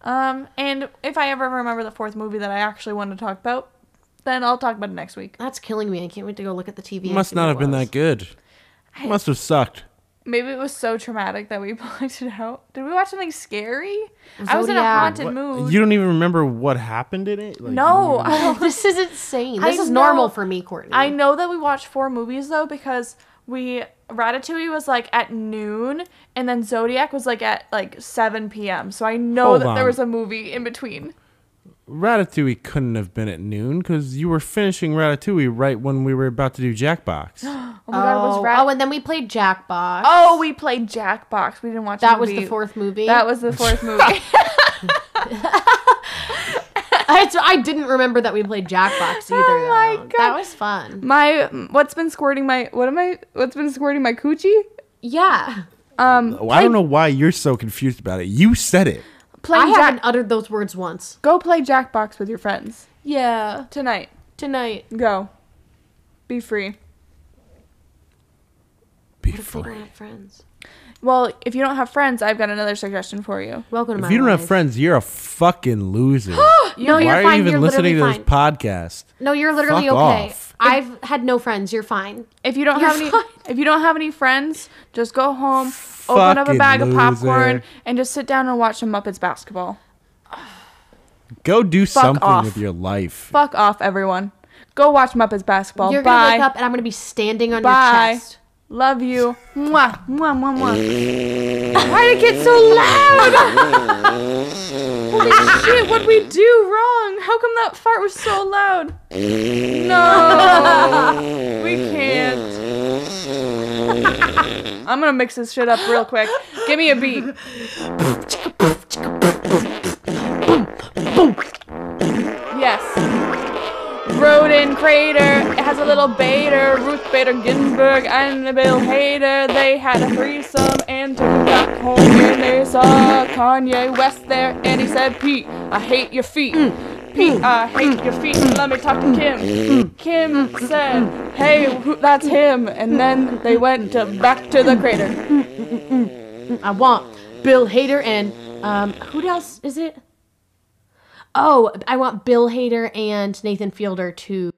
Um, and if I ever remember the fourth movie that I actually want to talk about, then I'll talk about it next week. That's killing me. I can't wait to go look at the TV. and Must see not what have been was. that good. Must have sucked. Maybe it was so traumatic that we blacked it out. Did we watch something scary? I was in a Zodiac. haunted What- mood. You don't even remember what happened in it? Like, no, you- I don't this is insane. I This is know- normal for me, Kourtney. I know that we watched four movies though because we Ratatouille was like at noon and then Zodiac was like at like 7 p.m. So I know Hold that there on. was a movie in between. Ratatouille couldn't have been at noon because you were finishing Ratatouille right when we were about to do Jackbox. Oh my god, it was oh, Rat- oh, and then we played Jackbox. Oh, we played Jackbox. We didn't watch that a was the fourth movie. That was the fourth movie. I, I didn't remember that we played Jackbox either. Oh my though. God. That was fun. my what's been squirting my what am I what's been squirting my coochie? Yeah. Um Well, I don't know why you're so confused about it. You said it. I playing haven't uttered those words once. Go play Jackbox with your friends Yeah. tonight. Tonight. Go. Be free. Be What if they don't free. have friends? Well, if you don't have friends, I've got another suggestion for you. Welcome to my If you don't have life. friends, you're a fucking loser. no, you're why are fine. you even you're listening to literally this fine. podcast? No, you're literally Fuck okay. off. I've had no friends. You're fine. If you don't You're have any fine. if you don't have any friends, just go home, open up a Fucking bag of popcorn loser. and just sit down and watch some Muppets basketball. Go do something off. with your life. Fuck off everyone. Go watch Muppets basketball. You're gonna Bye. wake up and I'm gonna be standing on Bye. your chest. Love you. Mwah, mwah, mwah, mwah. Why did it get so loud? Holy shit, what'd we do wrong? How come that fart was so loud? No. we can't. I'm gonna mix this shit up real quick. Give me a beat. Roden Crater. It has a little Bader, Ruth Bader Ginsburg, and Bill Hader. They had a threesome and took it back home. And they saw Kanye West there, and he said, Pete, I hate your feet. Mm. Pete, mm. I hate your feet. Mm. Let me talk to Kim. Kim said, Hey, who, that's him. And then they went to back to the crater. I want Bill Hader and um who else is it? Oh, I want Bill Hader and Nathan Fielder to